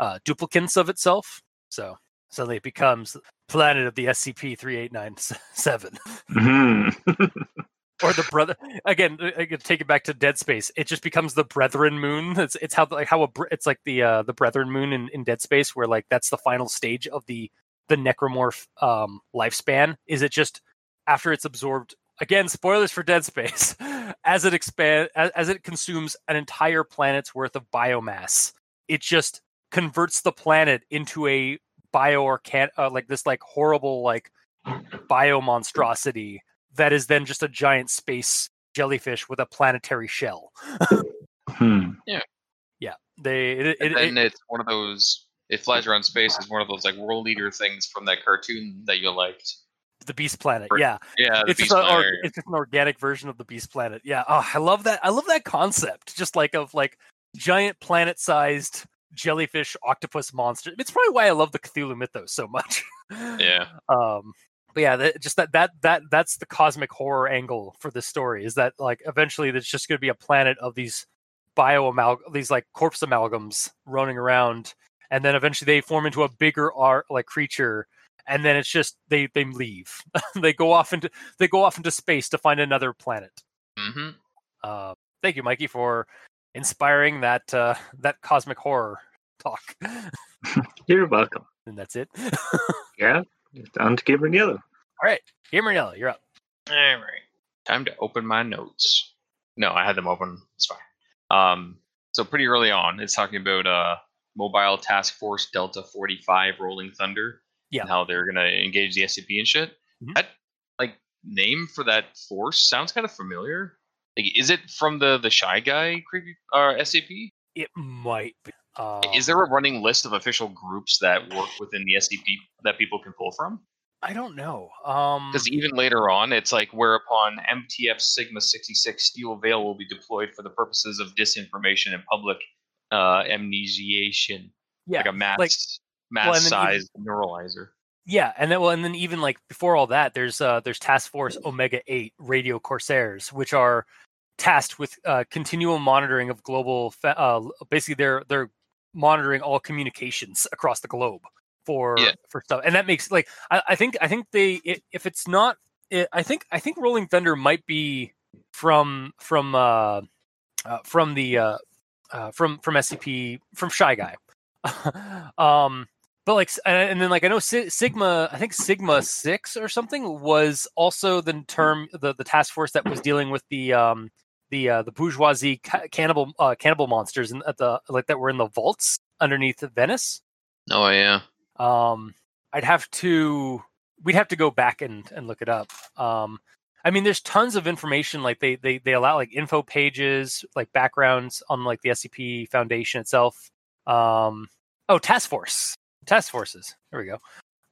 uh duplicates of itself so suddenly it becomes planet of the scp-3897 Mhm. or the brother again uh, I could take it back to dead space. It just becomes the brethren moon. It's it's how like how a it's like the uh the brethren moon in, in dead space where like that's the final stage of the the necromorph um lifespan. Is it just after it's absorbed again spoilers for dead space as it expand as, as it consumes an entire planet's worth of biomass it just converts the planet into a bio or can uh, like this like horrible like bio monstrosity that is then just a giant space jellyfish with a planetary shell. Hmm. Yeah, they it, it, And it- it's one of those. It flies around space. It's one of those like world leader things from that cartoon that you liked. the beast planet. Yeah, Yeah, it's just, a, or, it's just an organic version of the beast planet. Yeah, oh, I love that. I love that concept. Just like of like giant planet-sized jellyfish octopus monster. It's probably why I love the Cthulhu mythos so much. Yeah. um but yeah that, just that that that that's the cosmic horror angle for this story is that like eventually there's just going to be a planet of these bio amal these like corpse amalgams running around and then eventually they form into a bigger art like creature and then it's just they they leave. They go off into they go off into space to find another planet. Hmm uh, thank you mikey for inspiring that uh that cosmic horror talk. You're welcome. and that's it. Yeah. It's on to Gabriel Yellow. all right gabriella you're up All right. Time to open my notes. No, I had them open. It's fine. Um, so pretty early on, it's talking about uh, Mobile Task Force Delta 45 Rolling Thunder. Yeah. And how they're gonna engage the SCP and shit. Mhm. That like name for that force sounds kind of familiar. Like, is it from the the Shy Guy creepy uh, SCP? It might be. Um, Is there a running list of official groups that work within the SCP that people can pull from? I don't know. Um, Because even later on, it's like whereupon MTF Sigma 66 Steel Veil will be deployed for the purposes of disinformation and public uh, amnesiation, yeah, like a mass like- mass well, sized neuralizer. yeah, and then well, and then even like before all that, there's uh, there's Task Force Omega Eight Radio Corsairs, which are tasked with uh, continual monitoring of global. Fa- uh, basically, they're they're monitoring all communications across the globe for Yeah. for stuff, and that makes like I, I think I think they i if it's not, it, I think I think Rolling Thunder might be from from uh, uh from the uh, uh from from SCP from Shy Guy. um but like and and then like i know sigma i think sigma 6 or something was also the term the, the task force that was dealing with the um the uh the bourgeoisie ca- cannibal uh cannibal monsters and at the like that were in the vaults underneath venice. Oh yeah, um i'd have to we'd have to go back and and look it up. Um i mean there's tons of information like they they they allow like info pages like backgrounds on like the scp foundation itself. Um oh task force. Task forces. There we go.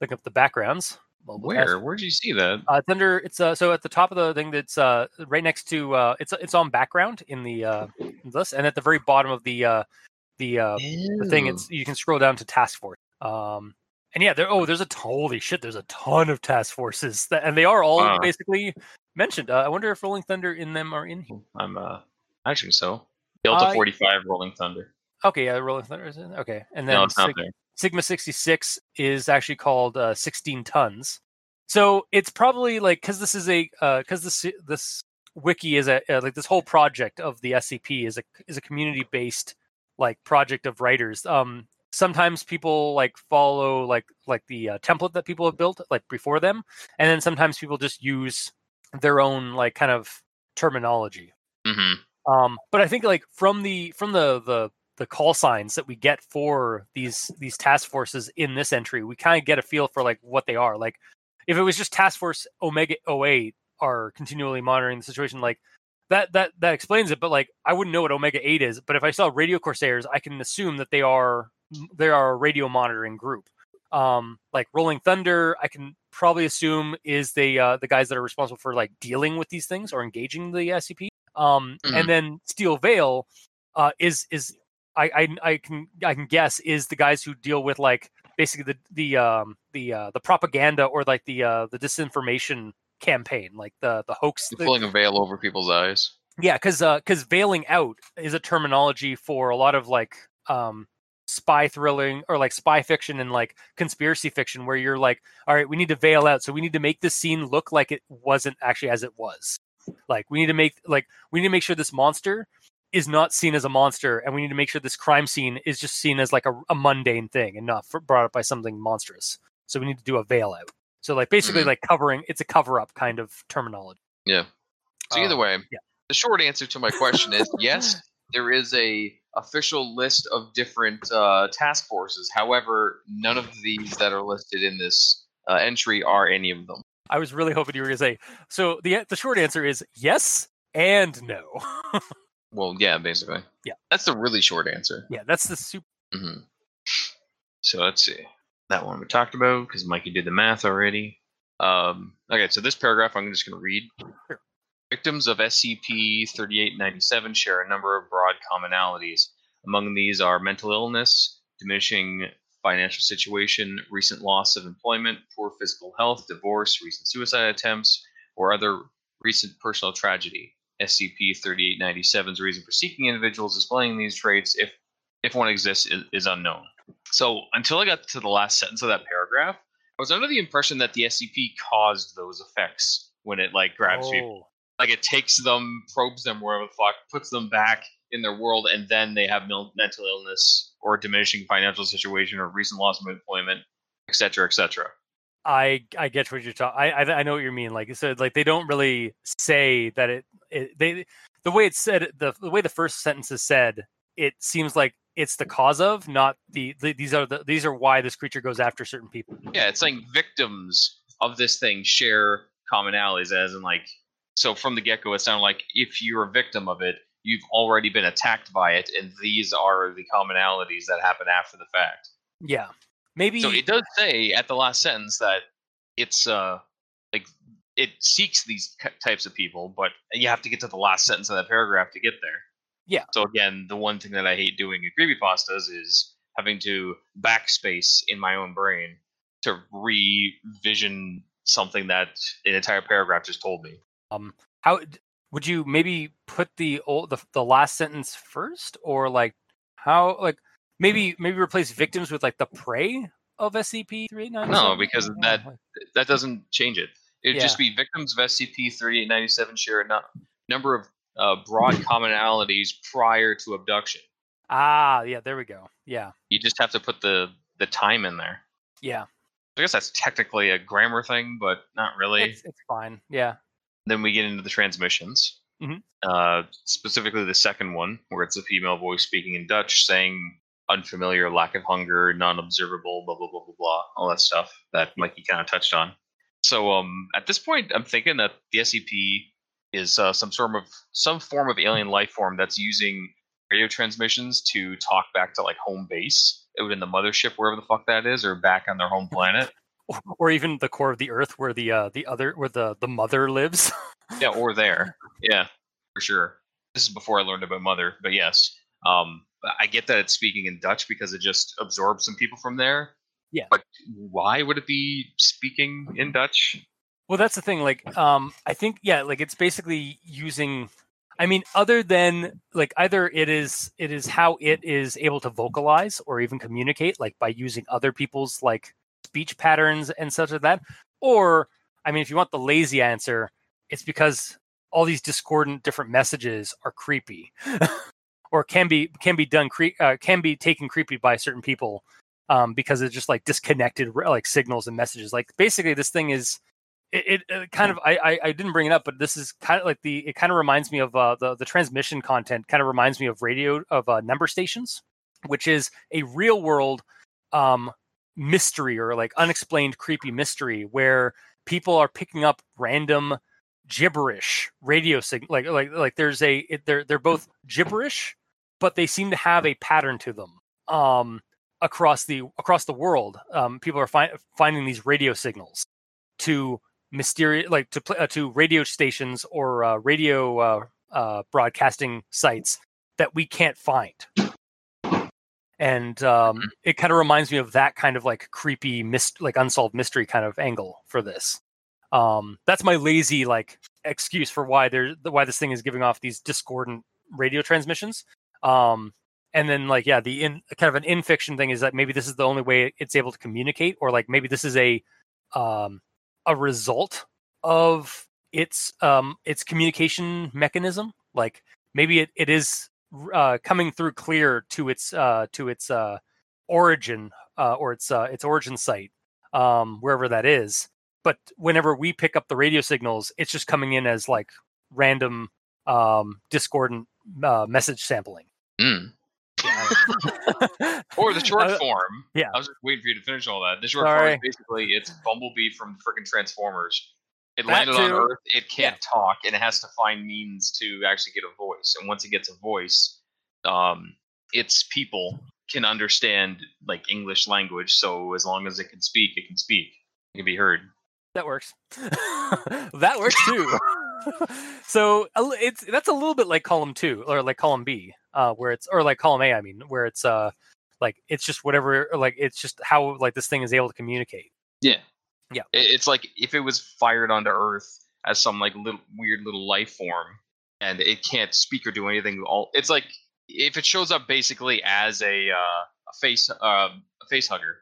Look up the backgrounds where where'd you see that? uh, it's under it's uh so at the top of the thing that's uh right next to uh it's it's on background in the uh this and at the very bottom of the uh the uh the thing it's you can scroll down to task force Um, and yeah, there. Oh, there's a holy shit. There's a ton of task forces, that, and they are all Wow. basically mentioned. Uh, I wonder if Rolling Thunder in them are in here. I'm uh actually so. Delta I- 45 Rolling Thunder. Okay, yeah, Rolling Thunder is in. Okay, and then No, it's not Sig- there. Sigma 66 is actually called uh, 16 tons. So it's probably like because this is a because this this wiki is a uh, like this whole project of the SCP is a is a community based like project of writers. Um, sometimes people like follow like like the uh, template that people have built like before them, and then sometimes people just use their own like kind of terminology. hmm Um, but I think like from the from the the the call signs that we get for these these task forces in this entry, we kind of get a feel for like what they are. Like if it was just Task Force Omega 08 are continually monitoring the situation, like that that that explains it. But like I wouldn't know what Omega 8 is. But if I saw Radio Corsairs, I can assume that they are they are a radio monitoring group. Um, like Rolling Thunder, I can probably assume is the uh, the guys that are responsible for like dealing with these things or engaging the SCP. Um, Mhm. and then Steel Veil uh, is is I, I I can I can guess is the guys who deal with like basically the the um the uh, the propaganda or like the uh, the disinformation campaign, like the the hoax. the- Pulling a veil over people's eyes. yeah, because because veiling out is a terminology for a lot of like um spy thrilling or like spy fiction and like conspiracy fiction where you're like, all right, we need to veil out, so we need to make this scene look like it wasn't actually as it was. Like we need to make like we need to make sure this monster is not seen as a monster, and we need to make sure this crime scene is just seen as like a, a mundane thing and not for, brought up by something monstrous. So we need to do a veil out. So like basically Mhm. like covering it's a cover up kind of terminology. Yeah. So either Uh, way, yeah. the short answer to my question is yes, there is a official list of different uh, task forces. However, none of these that are listed in this uh, entry are any of them. I was really hoping you were going to say. So the the short answer is yes and no. Well, yeah, basically. Yeah. That's the really short answer. yeah, that's the super. hmm So let's see. That one we talked about because Mikey did the math already. Um, okay, so this paragraph I'm just going to read. Sure. Victims of SCP 3897 share a number of broad commonalities. Among these are mental illness, diminishing financial situation, recent loss of employment, poor physical health, divorce, recent suicide attempts, or other recent personal tragedy. SCP 3897's reason for seeking individuals displaying these traits, if if one exists, is, is unknown. So until I got to the last sentence of that paragraph, I was under the impression that the SCP caused those effects when it like grabs people. Oh, Like it takes them, probes them wherever the fuck, puts them back in their world, and then they have mental illness or diminishing financial situation or recent loss of employment, etc., etc. I I get what you're talking. I, I I know what you mean. Like said, like they don't really say that it. it they the way it's said, the the way the first sentence is said, it seems like it's the cause of, not the, the these are the these are why this creature goes after certain people. Yeah, it's like victims of this thing share commonalities, as in like, so from the get go, it sounded like if you're a victim of it, you've already been attacked by it, and these are the commonalities that happen after the fact. Yeah, maybe. So it does say at the last sentence that it's uh like it seeks these types of people, but you have to get to the last sentence of that paragraph to get there. Yeah. So again, the one thing that I hate doing in creepypastas is having to backspace in my own brain to revision something that an entire paragraph just told me. um, how would you maybe put the old the, the last sentence first, or like how like maybe maybe replace victims with like the prey of SCP three eight nine? No, because that that doesn't change it. It'd Yeah. just be victims of SCP 3897 share a number of uh, broad commonalities prior to abduction. Ah, yeah, there we go. Yeah, You just have to put the the time in there. yeah, I guess that's technically a grammar thing, but not really. it's, it's fine. Yeah, Then we get into the transmissions. Mhm. Uh, specifically, the second one, where it's a female voice speaking in Dutch, saying unfamiliar, lack of hunger, non-observable, blah blah blah blah blah, all that stuff that Mikey kind of touched on. So, um, at this point, I'm thinking that the SCP is uh, some sort of some form of alien life form that's using radio transmissions to talk back to like home base out in the mothership, wherever the fuck that is, or back on their home planet. or, or even the core of the Earth, where the uh, the other where the the mother lives. yeah, or there. Yeah, for sure. This is before I learned about Mother, but yes. Um, I get that it's speaking in Dutch because it just absorbs some people from there. Yeah. But why would it be speaking in Dutch? Well, that's the thing. Like, um, I think yeah, like it's basically using. I mean, other than like either it is it is how it is able to vocalize or even communicate, like by using other people's like speech patterns and such like that, or I mean, if you want the lazy answer, it's because all these discordant different messages are creepy, or can be can be done uh, can be taken creepy by certain people um, because it's just like disconnected like signals and messages. Like basically, this thing is it, it, it kind of I, I, I didn't bring it up, but this is kind of like the it kind of reminds me of uh, the the transmission content. Kind of reminds me of radio of uh, number stations, which is a real world um, mystery or like unexplained creepy mystery where people are picking up random gibberish radio signal like like like there's a it, they're they're both gibberish but they seem to have a pattern to them um across the across the world. Um people are fi- finding these radio signals to mysterious like to uh, to radio stations or uh, radio uh, uh, broadcasting sites that we can't find. And um, Mhm. it kind of reminds me of that kind of like creepy mist like unsolved mystery kind of angle for this. Um, that's my lazy like excuse for why there's why this thing is giving off these discordant radio transmissions um, and then like yeah the in kind of an in fiction thing is that maybe this is the only way it's able to communicate or like maybe this is a um, a result of its um, its communication mechanism like maybe it, it is uh, coming through clear to its uh, to its uh, origin uh, or its uh, its origin site um, wherever that is. But whenever we pick up the radio signals, it's just coming in as like random um, discordant uh, message sampling. Mm. Yeah. Or the short form. yeah. I was just waiting for you to finish all that. The short form Sorry. is basically it's Bumblebee from freaking Transformers. It That landed on. Earth. It can't talk, and it has to find means to actually get a voice. And once it gets a voice, um, its people can understand like English language. So as long as it can speak, it can speak. It can be heard. That works. that works too. so it's that's a little bit like column two or like column B, uh, where it's or like column A, I mean, where it's uh like it's just whatever like it's just how like this thing is able to communicate. Yeah. Yeah. It's like if it was fired onto Earth as some like little weird little life form and it can't speak or do anything. All it's like if it shows up basically as a uh, a face uh, a face hugger,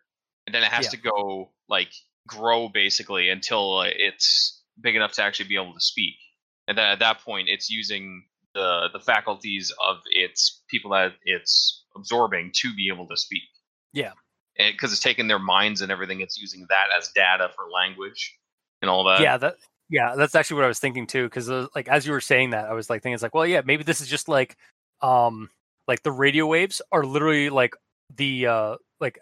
and then it has Yeah. to go like grow basically until uh, it's big enough to actually be able to speak, and then at that point it's using the the faculties of its people that it's absorbing to be able to speak. Yeah. because it's taking their minds and everything, it's using that as data for language and all that. yeah, that yeah, that's actually what I was thinking too. Because like as you were saying that, I was like thinking it's like, well, yeah, maybe this is just like um like the radio waves are literally like the uh like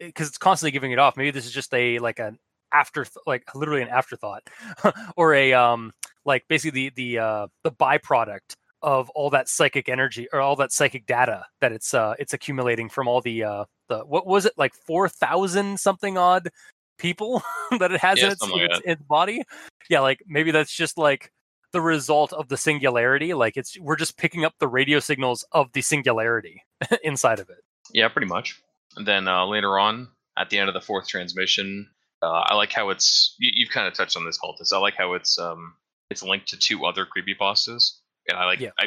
because it's constantly giving it off. Maybe this is just a like an after like literally an afterthought or a um like basically the the uh the byproduct of all that psychic energy or all that psychic data that it's uh it's accumulating from all the uh the what was it like 4000 something odd people that it has Yeah, in, its, like its, its body yeah like maybe that's just like the result of the singularity like it's we're just picking up the radio signals of the singularity inside of it Yeah, pretty much. And then uh, later on, at the end of the fourth transmission, uh, I like how it's. You, you've kind of touched on this, cultist. I like how it's um it's linked to two other creepypastas, and I like Yeah. I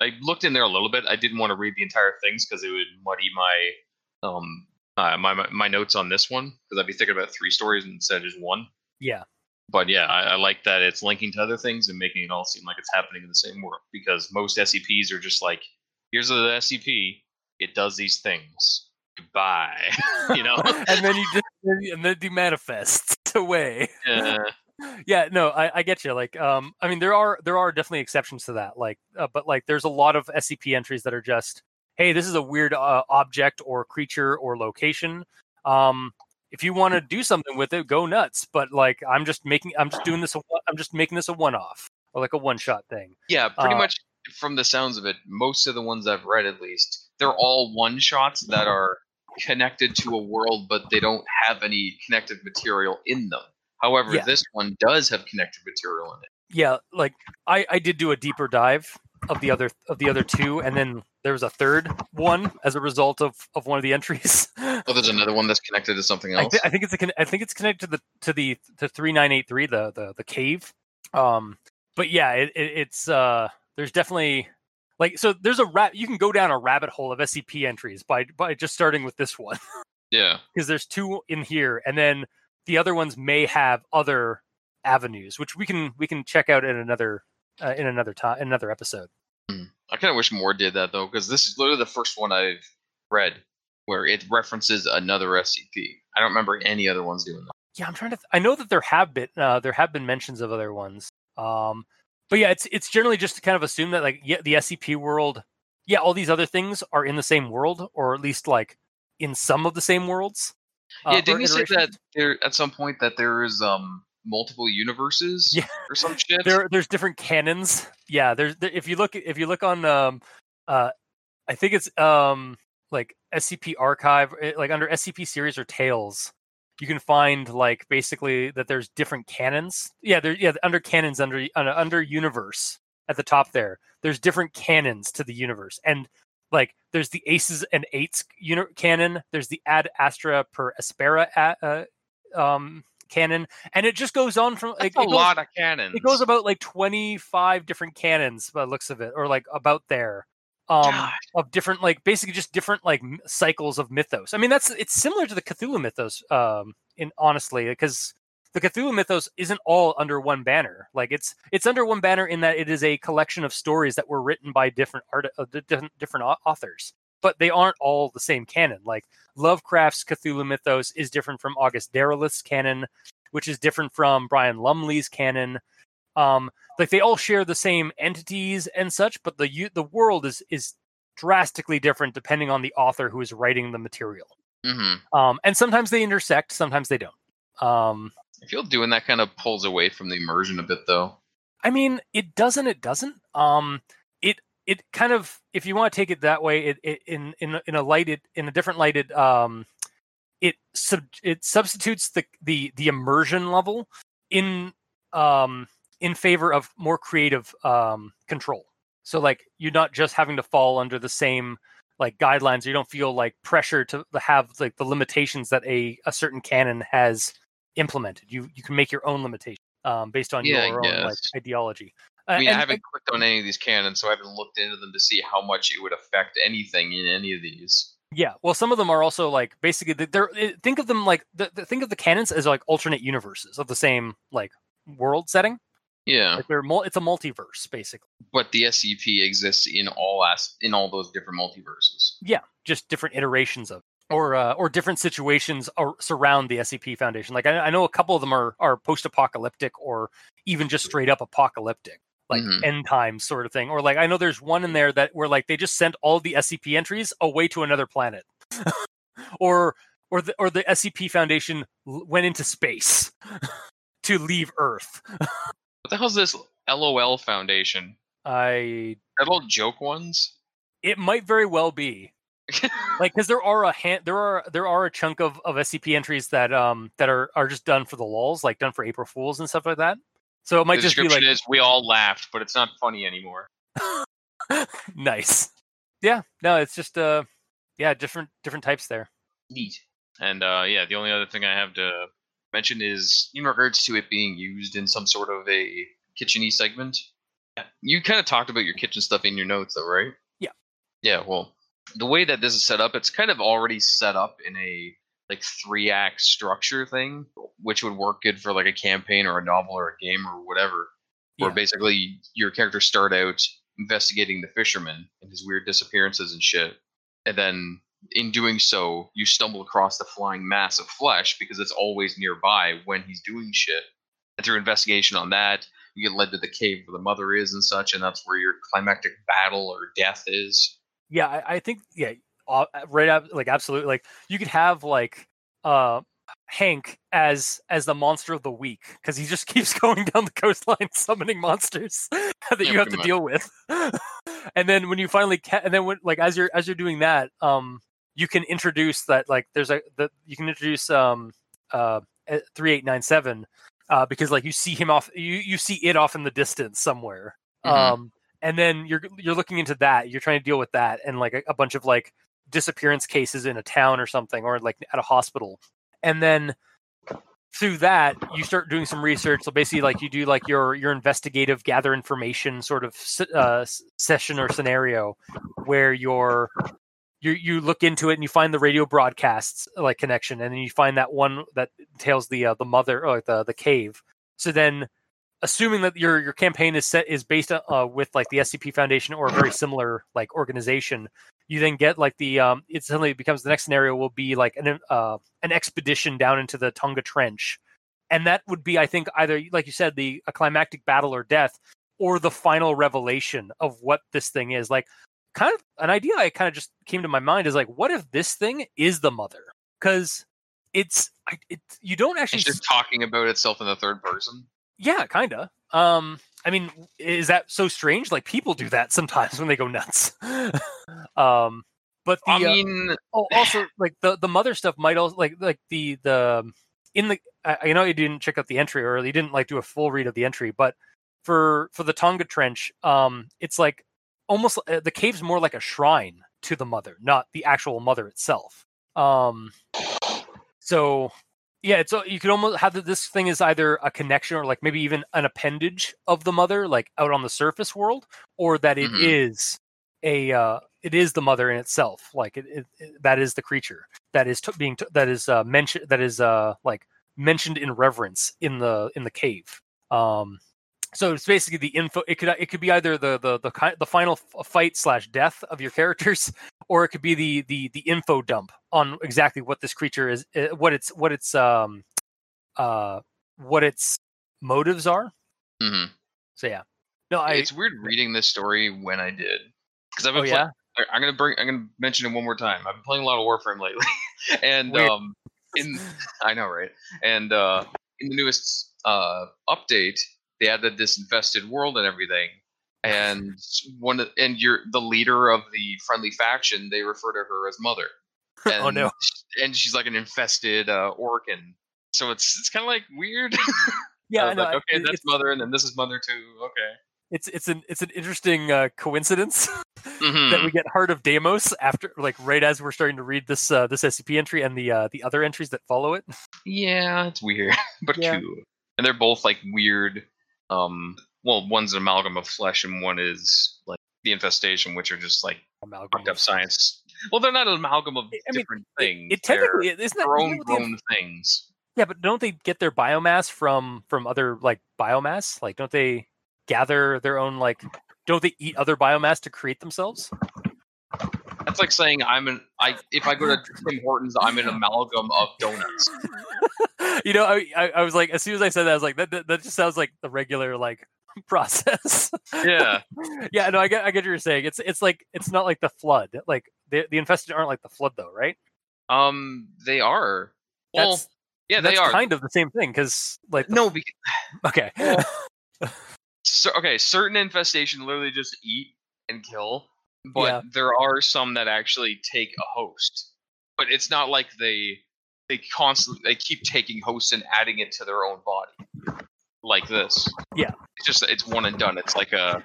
I looked in there a little bit. I didn't want to read the entire things because it would muddy my um uh, my my- my notes on this one because I'd be thinking about three stories instead of just one. yeah But yeah, I, I like that it's linking to other things and making it all seem like it's happening in the same world because most SCPs are just like, here's the SCP, it does these things. Goodbye. you know? and then you just and then you manifest away Yeah. Yeah no I, I get you like um i mean there are there are definitely exceptions to that like uh, but like there's a lot of scp entries that are just hey this is a weird uh, object or creature or location. Um if you want to do something with it go nuts but like i'm just making i'm just doing this a, i'm just making this a one-off or like a one-shot thing. Yeah, pretty Uh, much from the sounds of it, most of the ones I've read at least, they're all one shots that are connected to a world, but they don't have any connected material in them. However, Yeah. this one does have connected material in it. yeah like i i did do a deeper dive of the other of the other two and then there was a third one as a result of of one of the entries Oh, there's another one that's connected to something I, else. I think it's a, I think it's connected to the to the to three nine eight three the the the cave. Um, but yeah, it, it, it's uh, there's definitely like so there's a rat you can go down a rabbit hole of SCP entries by by just starting with this one yeah. because there's two in here, and then the other ones may have other avenues, which we can we can check out in another uh, in another time another episode. I kind of wish more did that though, because this is literally the first one I've read where it references another SCP. I don't remember any other ones doing that. Yeah, I'm trying to. Th- I know that there have been uh, there have been mentions of other ones. Um, but yeah, it's it's generally just to kind of assume that like yeah, the SCP world, yeah, all these other things are in the same world, or at least like in some of the same worlds. Uh, yeah, or didn't you say that there at some point that there is um multiple universes Yeah. or some shit? there there's different canons? Yeah, there's there, if you look if you look on um uh I think it's um like SCP archive eh, like under SCP series or tales you can find like basically that there's different canons. Yeah, there yeah under canons under under, under universe at the top there. There's different canons to the universe and like there's the aces and eights uni- canon. There's the ad astra per aspera uh, um canon, and it just goes on from like, a goes- lot of canons. it goes about like 25 different canons by the looks of it or like about there um God. of different like basically just different like m- cycles of mythos i mean that's it's similar to the cthulhu mythos um in honestly because the cthulhu mythos isn't all under one banner. Like it's it's under one banner in that it is a collection of stories that were written by different art uh, different, different authors. But they aren't all the same canon. Like lovecraft's cthulhu mythos is different from august derleth's canon which is different from brian lumley's canon. Um like they all share the same entities and such but the the world is is drastically different depending on the author who is writing the material. Hmm um and sometimes they intersect sometimes they don't. Um I feel doing that kind of pulls away from the immersion a bit though. i mean it doesn't it doesn't. Um it it kind of if you want to take it that way it, it in in in a lighted in a different lighted um it sub it substitutes the the the immersion level in um in favor of more creative um control. So like you're not just having to fall under the same like guidelines. You don't feel like pressure to have like the limitations that a a certain canon has implemented you you can make your own limitation um based on Yeah, your own like ideology I mean, and- I haven't clicked on any of these canons, so I haven't looked into them to see how much it would affect anything in any of these. Yeah, well, some of them are also like basically they're think of them like the, the, think of the canons as like alternate universes of the same like world setting. Yeah, Like they're it's a multiverse basically. but the SCP exists in all as in all those different multiverses. Yeah, just different iterations of or uh, or different situations ar- surround the SCP Foundation. Like I, I know a couple of them are are post apocalyptic or even just straight up apocalyptic. Like Mhm. end times sort of thing, or like I know there's one in there that where like they just sent all the SCP entries away to another planet, or or the or the SCP Foundation l- went into space to leave Earth. What the hell's this LOL Foundation? I That all joke ones? it might very well be like because there are a hand there are there are a chunk of, of SCP entries that um that are are just done for the lulls, like done for April Fools and stuff like that. So it might the just be like is we all laughed, but it's not funny anymore. nice. Yeah, no, it's just uh yeah, different different types there. Neat. And uh, yeah, the only other thing I have to mention is in regards to it being used in some sort of a kitcheny segment. You kind of talked about your kitchen stuff in your notes, though, right? Yeah. Yeah. Well, the way that this is set up, it's kind of already set up in a like three act structure thing, which would work good for like a campaign or a novel or a game or whatever. Where Yeah. basically your characters start out investigating the fisherman and his weird disappearances and shit, and then in doing so, you stumble across the flying mass of flesh because it's always nearby when he's doing shit. And through investigation on that, you get led to the cave where the mother is and such, and that's where your climactic battle or death is. Yeah, I, I think yeah, uh, right up like absolutely like you could have like uh Hank as as the monster of the week because he just keeps going down the coastline summoning monsters that Yeah, you have to much. deal with. and then when you finally ca- and then when like as you're as you're doing that, um you can introduce that like there's a the you can introduce um uh 3897 uh because like you see him off you you see it off in the distance somewhere. Mhm. Um and then you're you're looking into that you're trying to deal with that and like a, a bunch of like disappearance cases in a town or something, or like at a hospital, and then through that you start doing some research. So basically like you do like your your investigative gather information sort of uh, session or scenario where you're you you look into it and you find the radio broadcasts like connection. And then you find that one that entails the uh, the mother or the the cave. So then assuming that your your campaign is set is based uh, with like the SCP Foundation or a very similar like organization, you then get like the um, it suddenly becomes the next scenario will be like an uh, an expedition down into the Tonga Trench, and that would be I think either like you said the a climactic battle or death, or the final revelation of what this thing is. Like kind of an idea I kind of just came to my mind is like what if this thing is the mother? Because it's it, you don't actually it's just talking about itself in the third person yeah, kinda. Um, I mean, is that so strange? Like people do that sometimes when they go nuts. um, but the, I uh, mean, uh, oh, also like the the mother stuff might also like like the the in the I, know you didn't check out the entry or you didn't like do a full read of the entry, but for for the Tonga Trench, um, it's like almost uh, the cave's more like a shrine to the mother, not the actual mother itself. Um, so yeah, it's you could almost have that this thing is either a connection or like maybe even an appendage of the mother, like out on the surface world, or that it Mhm. is a uh, it is the mother in itself, like it, it, it- that is the creature that is t- being t- that is uh, mentioned that is uh like mentioned in reverence in the in the cave. Um, so it's basically the info. It could it could be either the the the the final fight slash death of your characters, or it could be the the the info dump on exactly what this creature is, uh, what its what its um uh what its motives are. Mhm. So yeah, no, I it's weird reading this story when I did because I've oh been. yeah, I- I'm gonna bring. I'm gonna mention it one more time. I've been playing a lot of Warframe lately, and Weird. um, in I know right, and uh, in the newest uh update, they added this infested world and everything. And one of, and you're the leader of the friendly faction. They refer to her as Mother. And, Oh, no. And she's like an infested uh, orc, and so it's it's kind of like weird. yeah. I like, okay, that's Mother, and then this is Mother too. Okay. it's it's an it's an interesting uh, coincidence Mhm. that we get Heart of Deimos after like right as we're starting to read this uh, this SCP entry and the uh, the other entries that follow it. Yeah, it's weird, but Yeah. And they're both like weird. Um, well, one's an amalgam of flesh, and one is like the infestation, which are just like Amalgam fucked up science. Well, they're not an amalgam of I mean, different things. It technically isn't that they're isn't own that the grown things. Yeah, but don't they get their biomass from from other like biomass? Like, don't they gather their own like? Don't they eat other biomass to create themselves? That's like saying I'm an. I if I go to Tim Hortons, I'm an amalgam of donuts. you know, I, I I was like, as soon as I said that, I was like, that that, that just sounds like the regular like process. Yeah, yeah, no, I get I get what you're saying. It's it's like it's not like the flood. Like the the infested aren't like the flood though, right? um, they are. Well, That's yeah, they that's are. kind of the same thing because like the- no, because okay, so, okay, certain infestation literally just eat and kill, but Yeah. there are some that actually take a host. But it's not like they they constantly they keep taking hosts and adding it to their own body, like this. Yeah. it's just it's one and done. It's like a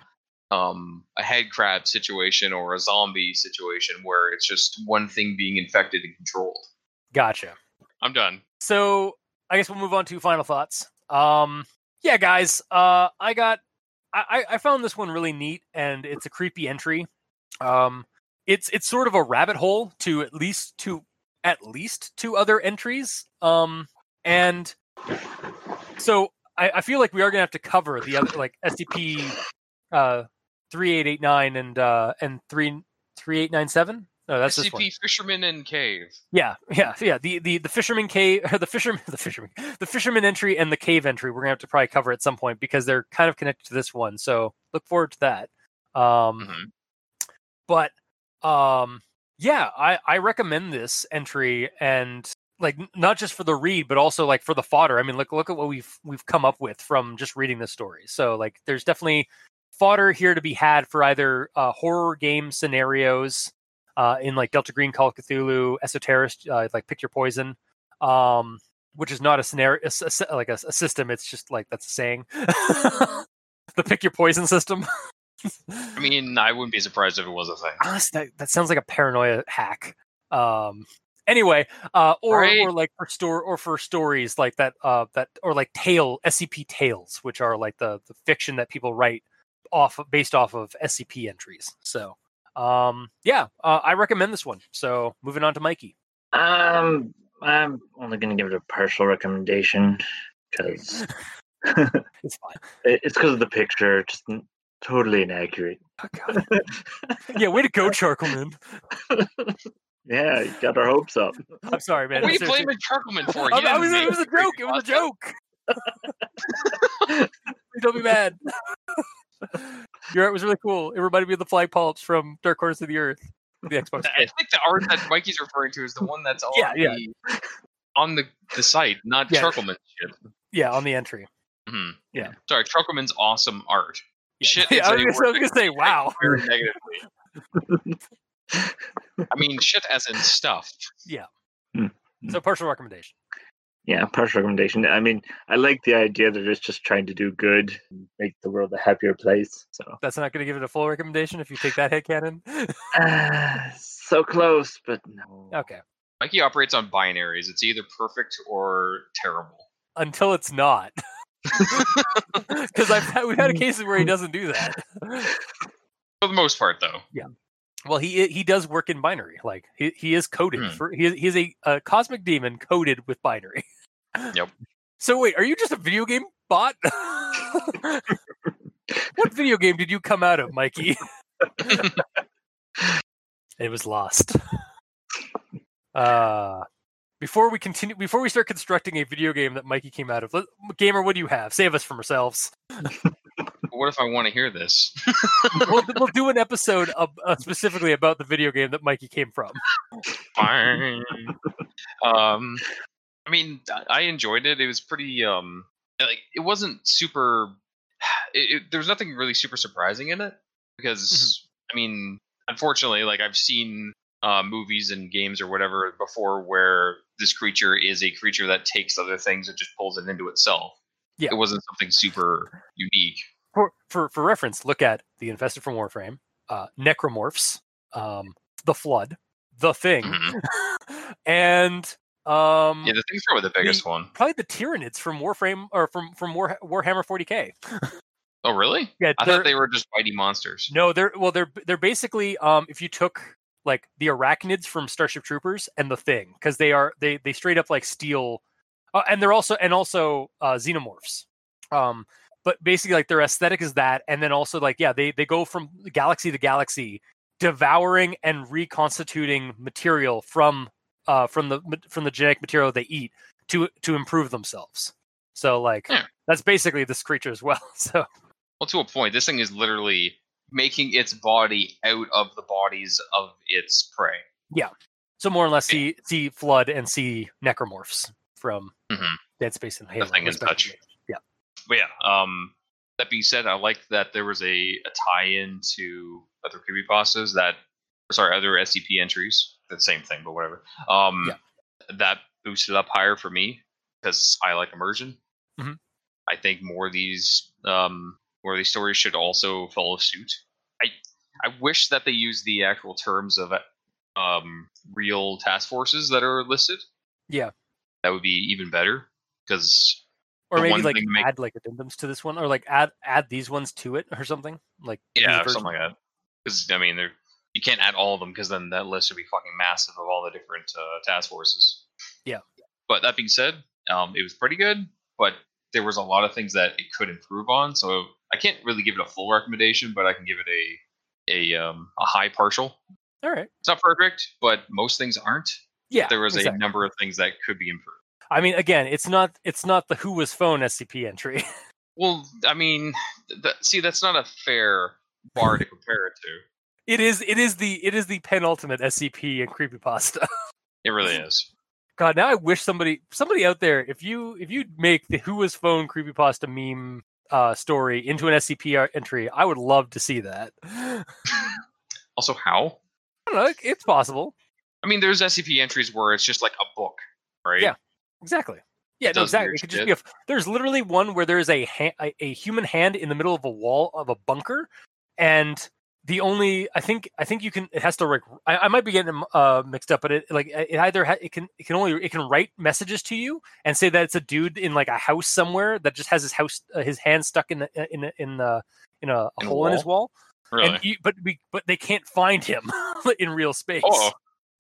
um a head crab situation or a zombie situation where it's just one thing being infected and controlled. gotcha. I'm done. so I guess we'll move on to final thoughts. Um, yeah, guys, uh, I got, I, I- I found this one really neat, and it's a creepy entry. Um, it's it's sort of a rabbit hole to at least to at least two other entries. Um, and so I, I feel like we are gonna have to cover the other like SCP uh three eight eight nine and uh and three three eight nine seven. No, that's this one. SCP Fisherman in Cave. Yeah, yeah, yeah. The the the fisherman cave, the fisherman, the fisherman, the fisherman entry, and the cave entry. We're gonna have to probably cover at some point because they're kind of connected to this one. So look forward to that. Um, Mhm. But um, yeah, I I recommend this entry and like not just for the read, but also like for the fodder. I mean, look look at what we've we've come up with from just reading this story. So like, there's definitely fodder here to be had for either uh, horror game scenarios uh, in like Delta Green, Call of Cthulhu, Esoterist, uh, like Pick Your Poison, um, which is not a scenario, a a like a, a system. It's just like that's a saying. the Pick Your Poison system. I mean, I wouldn't be surprised if it was a thing. Honestly, that, that sounds like a paranoia hack. Um, anyway, uh, or Right. or like for store or for stories like that, uh, that or like tale SCP tales, which are like the the fiction that people write off based off of SCP entries. So, um, yeah, uh, I recommend this one. So, moving on to Mikey. Um, I'm only going to give it a partial recommendation because It's fine. it's because of the picture, just n- totally inaccurate. Oh, yeah, way to go, Charcoalman. yeah, you got our hopes up. I'm sorry, man. What are you Seriously. blaming Charcoalman for? I- I was- it was a joke. It was a joke. Don't be mad. Your art was really cool. It reminded me of the flying polyps from Dark Corners of the Earth. The Xbox. I think the art that Mikey's referring to is the one that's on Yeah, yeah. the on the, the site, not Yeah. Charcoalman's shit. Yeah, on the entry. Mhm. Yeah. Sorry, Charcoalman's awesome art. Yeah. Shit Yeah, is I a was, gonna- I was gonna say, wow. Very negatively. I mean, shit as in stuff. Yeah. So partial recommendation. Yeah, partial recommendation. I mean, I like the idea that it's just trying to do good, and make the world a happier place. So, That's not going to give it a full recommendation if you take that head canon. uh, so close, but no. okay. Mikey operates on binaries. It's either perfect or terrible. Until it's not. Because I've had, we've had cases where he doesn't do that. For the most part, though. Yeah. Well, he he does work in binary. Like he, he is coded Hmm. for he is, he is a, a cosmic demon coded with binary. Yep. So wait, are you just a video game bot? what video game did you come out of, Mikey? it was lost. Uh before we continue, before we start constructing a video game that Mikey came out of, let, gamer, what do you have? Save us from ourselves. What if I want to hear this? we'll, we'll do an episode of, uh, specifically about the video game that Mikey came from. Fine. um, I mean, I- enjoyed it. It was pretty. Um, like it wasn't super. It, it, there was nothing really super surprising in it because I mean, unfortunately, like I've seen uh, movies and games or whatever before where this creature is a creature that takes other things and just pulls it into itself. Yeah. It wasn't something super unique. for for for reference, look at the Infested from Warframe, uh, Necromorphs, um, the Flood, the Thing, Mhm. and um, Yeah, the thing's probably the biggest one. probably the Tyranids from Warframe or from from War, Warhammer 40k. Oh, really? Yeah, I thought they were just mighty monsters. no, they're well, they're they're basically um, if you took like the Arachnids from Starship Troopers and the Thing, because they are they they straight up like steal, uh, and they're also and also uh, Xenomorphs. Um, but basically like their aesthetic is that and then also like yeah they they go from galaxy to galaxy devouring and reconstituting material from uh from the from the genetic material they eat to to improve themselves so like Yeah. that's basically this creature as well so Well, to a point, this thing is literally making its body out of the bodies of its prey. Yeah. So more or less see see flood and see necromorphs from Mhm. dead space and halo Thing in touch. yeah But yeah, um, that being said, I like that there was a, a tie-in to other creepypastas that, sorry, other SCP entries. The same thing, but whatever. Um, Yeah. that boosted up higher for me because I like immersion. Mhm. I think more of these um, of these stories should also follow suit. I I wish that they used the actual terms of um, real task forces that are listed. Yeah. that would be even better because or maybe like make- add like addendums to this one or like add add these ones to it or something like Yeah, or something like that. Because I mean, they're, you can't add all of them because then that list would be fucking massive of all the different uh, task forces. Yeah. But that being said, um, it was pretty good, but there was a lot of things that it could improve on. So I can't really give it a full recommendation, but I can give it a a um, a high partial. all right It's not perfect, but most things aren't. yeah there was exactly. a number of things that could be improved. I mean, again, it's not it's not the Who Was Phone SCP entry. Well, I mean, th- see, that's not a fair bar to compare it to. it is it is the it is the penultimate SCP and creepypasta. It really is. God, now I wish somebody somebody out there, if you if you make the Who Was Phone creepypasta meme uh, story into an SCP entry, I would love to see that. Also, how? I don't know, it's possible. I mean, there's SCP entries where it's just like a book, right? Yeah. Exactly. Yeah, no, exactly. It could just shit. be a, there's literally one where there's a, ha- a a human hand in the middle of a wall of a bunker, and the only I think I think you can it has to like I, I might be getting uh, mixed up, but it like it either ha- it can it can only it can write messages to you and say that it's a dude in like a house somewhere that just has his house uh, his hand stuck in the, in the, in the in a, a In hole in his wall. Really? You, but we but they can't find him in real space. Oh,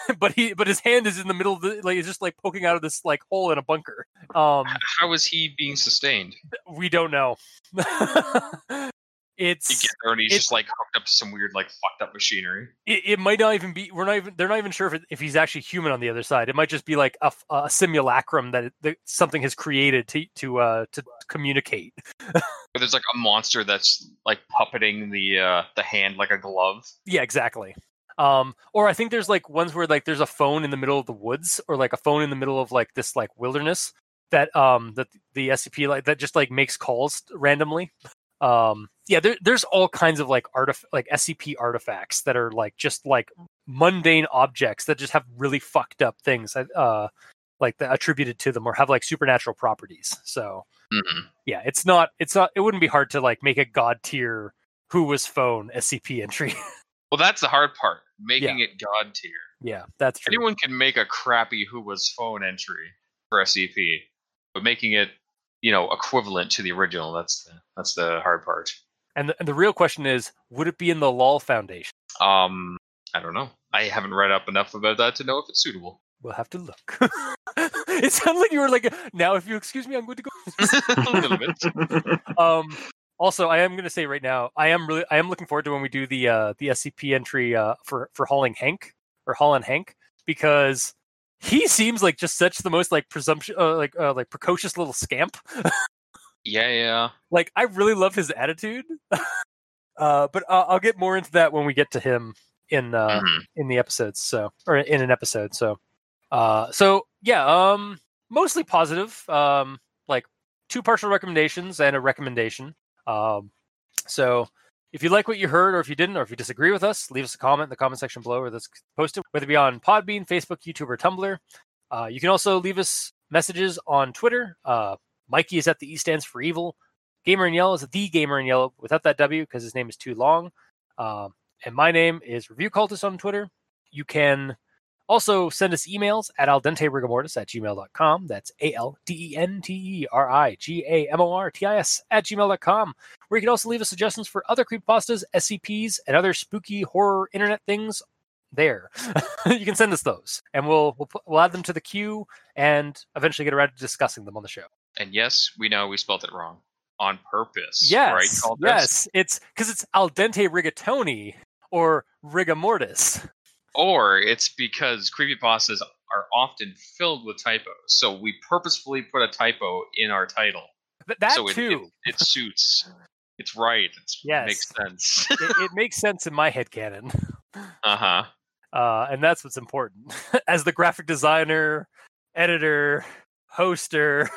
but he but his hand is in the middle of the like it's just like poking out of this like hole in a bunker. Um, how is he being sustained? we don't know. You it's get there and he's just like hooked up to some weird like fucked up machinery. it, it might not even be we're not even they're not even sure if, it, if he's actually human on the other side it might just be like a simulacrum that, it, that something has created to to uh to communicate there's like a monster that's like puppeting the uh the hand like a glove. yeah exactly um or i think there's like ones where like there's a phone in the middle of the woods or like a phone in the middle of like this like wilderness that um that the scp like that just like makes calls randomly um yeah there, there's all kinds of like artif- like scp artifacts that are like just like mundane objects that just have really fucked up things uh like that attributed to them or have like supernatural properties so Mhm. yeah it's not it's not it wouldn't be hard to like make a god tier who was phone scp entry Well, that's the hard part, making it god tier. yeah that's true Anyone can make a crappy who was phone entry for SCP, but making it, you know, equivalent to the original, that's the that's the hard part. And the, and the real question is would it be in the lol foundation Um, I don't know. I haven't read up enough about that to know if it's suitable. we'll have to look it sounds like you were like now if you excuse me i'm going to go a little bit. um also i am going to say right now i am really i am looking forward to when we do the uh the scp entry uh for for hauling hank or hauling hank because he seems like just such the most like presumption uh, like uh, like precocious little scamp Yeah, yeah. like i really love his attitude uh but uh, i'll get more into that when we get to him in uh Mhm. in the episodes so or in an episode so uh so yeah um mostly positive um like two partial recommendations and a recommendation um so if you like what you heard or if you didn't or if you disagree with us leave us a comment in the comment section below or that's posted whether it be on podbean facebook youtube or tumblr uh, you can also leave us messages on twitter uh, mikey is at the e stands for evil gamer in yellow is the gamer in yellow without that w because his name is too long um, and my name is Review Cultist on Twitter. You can also send us emails at al dente rigamortis at gmail.com. That's A L D E N T E R I G A M O R T I S at gmail.com. Where you can also leave us suggestions for other creepypastas, SCPs, and other spooky horror internet things there. you can send us those, and we'll, we'll we'll add them to the queue and eventually get around to discussing them on the show. And yes, we know we spelled it wrong on purpose. Yes, right? Yes, it's because it's al dente rigatoni or rigamortis. Or it's because creepypastas are often filled with typos, so we purposefully put a typo in our title. Th- that so it, too. It, it suits. It's right. It's, Yes. It makes sense. it, it makes sense in my head canon. uh huh. Uh, and that's what's important. As the graphic designer, editor, hoster,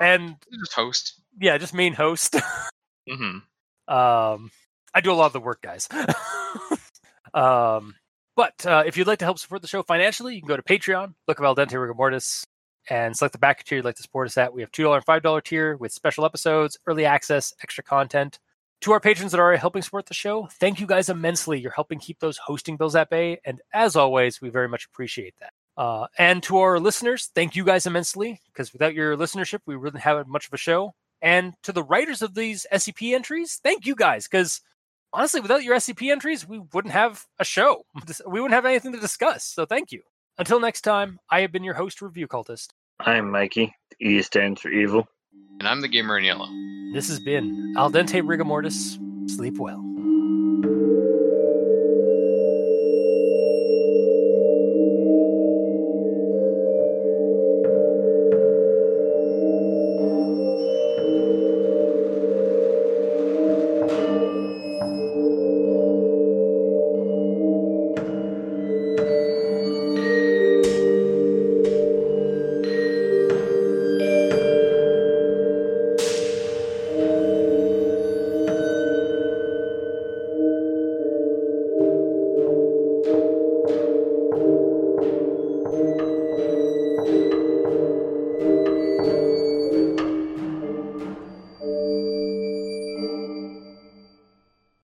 and Just host. yeah, just main host. hmm um, I do a lot of the work, guys. um, but uh, if you'd like to help support the show financially, you can go to Patreon, look up Al Dente Rigor Mortis, and select the back tier you'd like to support us at. We have $2 and $5 tier with special episodes, early access, extra content. To our patrons that are already helping support the show, thank you guys immensely. You're helping keep those hosting bills at bay. And as always, we very much appreciate that. Uh, and to our listeners, thank you guys immensely because without your listenership, we wouldn't have much of a show. And to the writers of these SCP entries, thank you guys because honestly, without your SCP entries, we wouldn't have a show. We wouldn't have anything to discuss. So thank you. Until next time, I have been your host, Review Cultist. I'm Mikey. E stands for evil. And I'm the gamer in yellow. This has been Al Dente Rigamortis. Sleep well.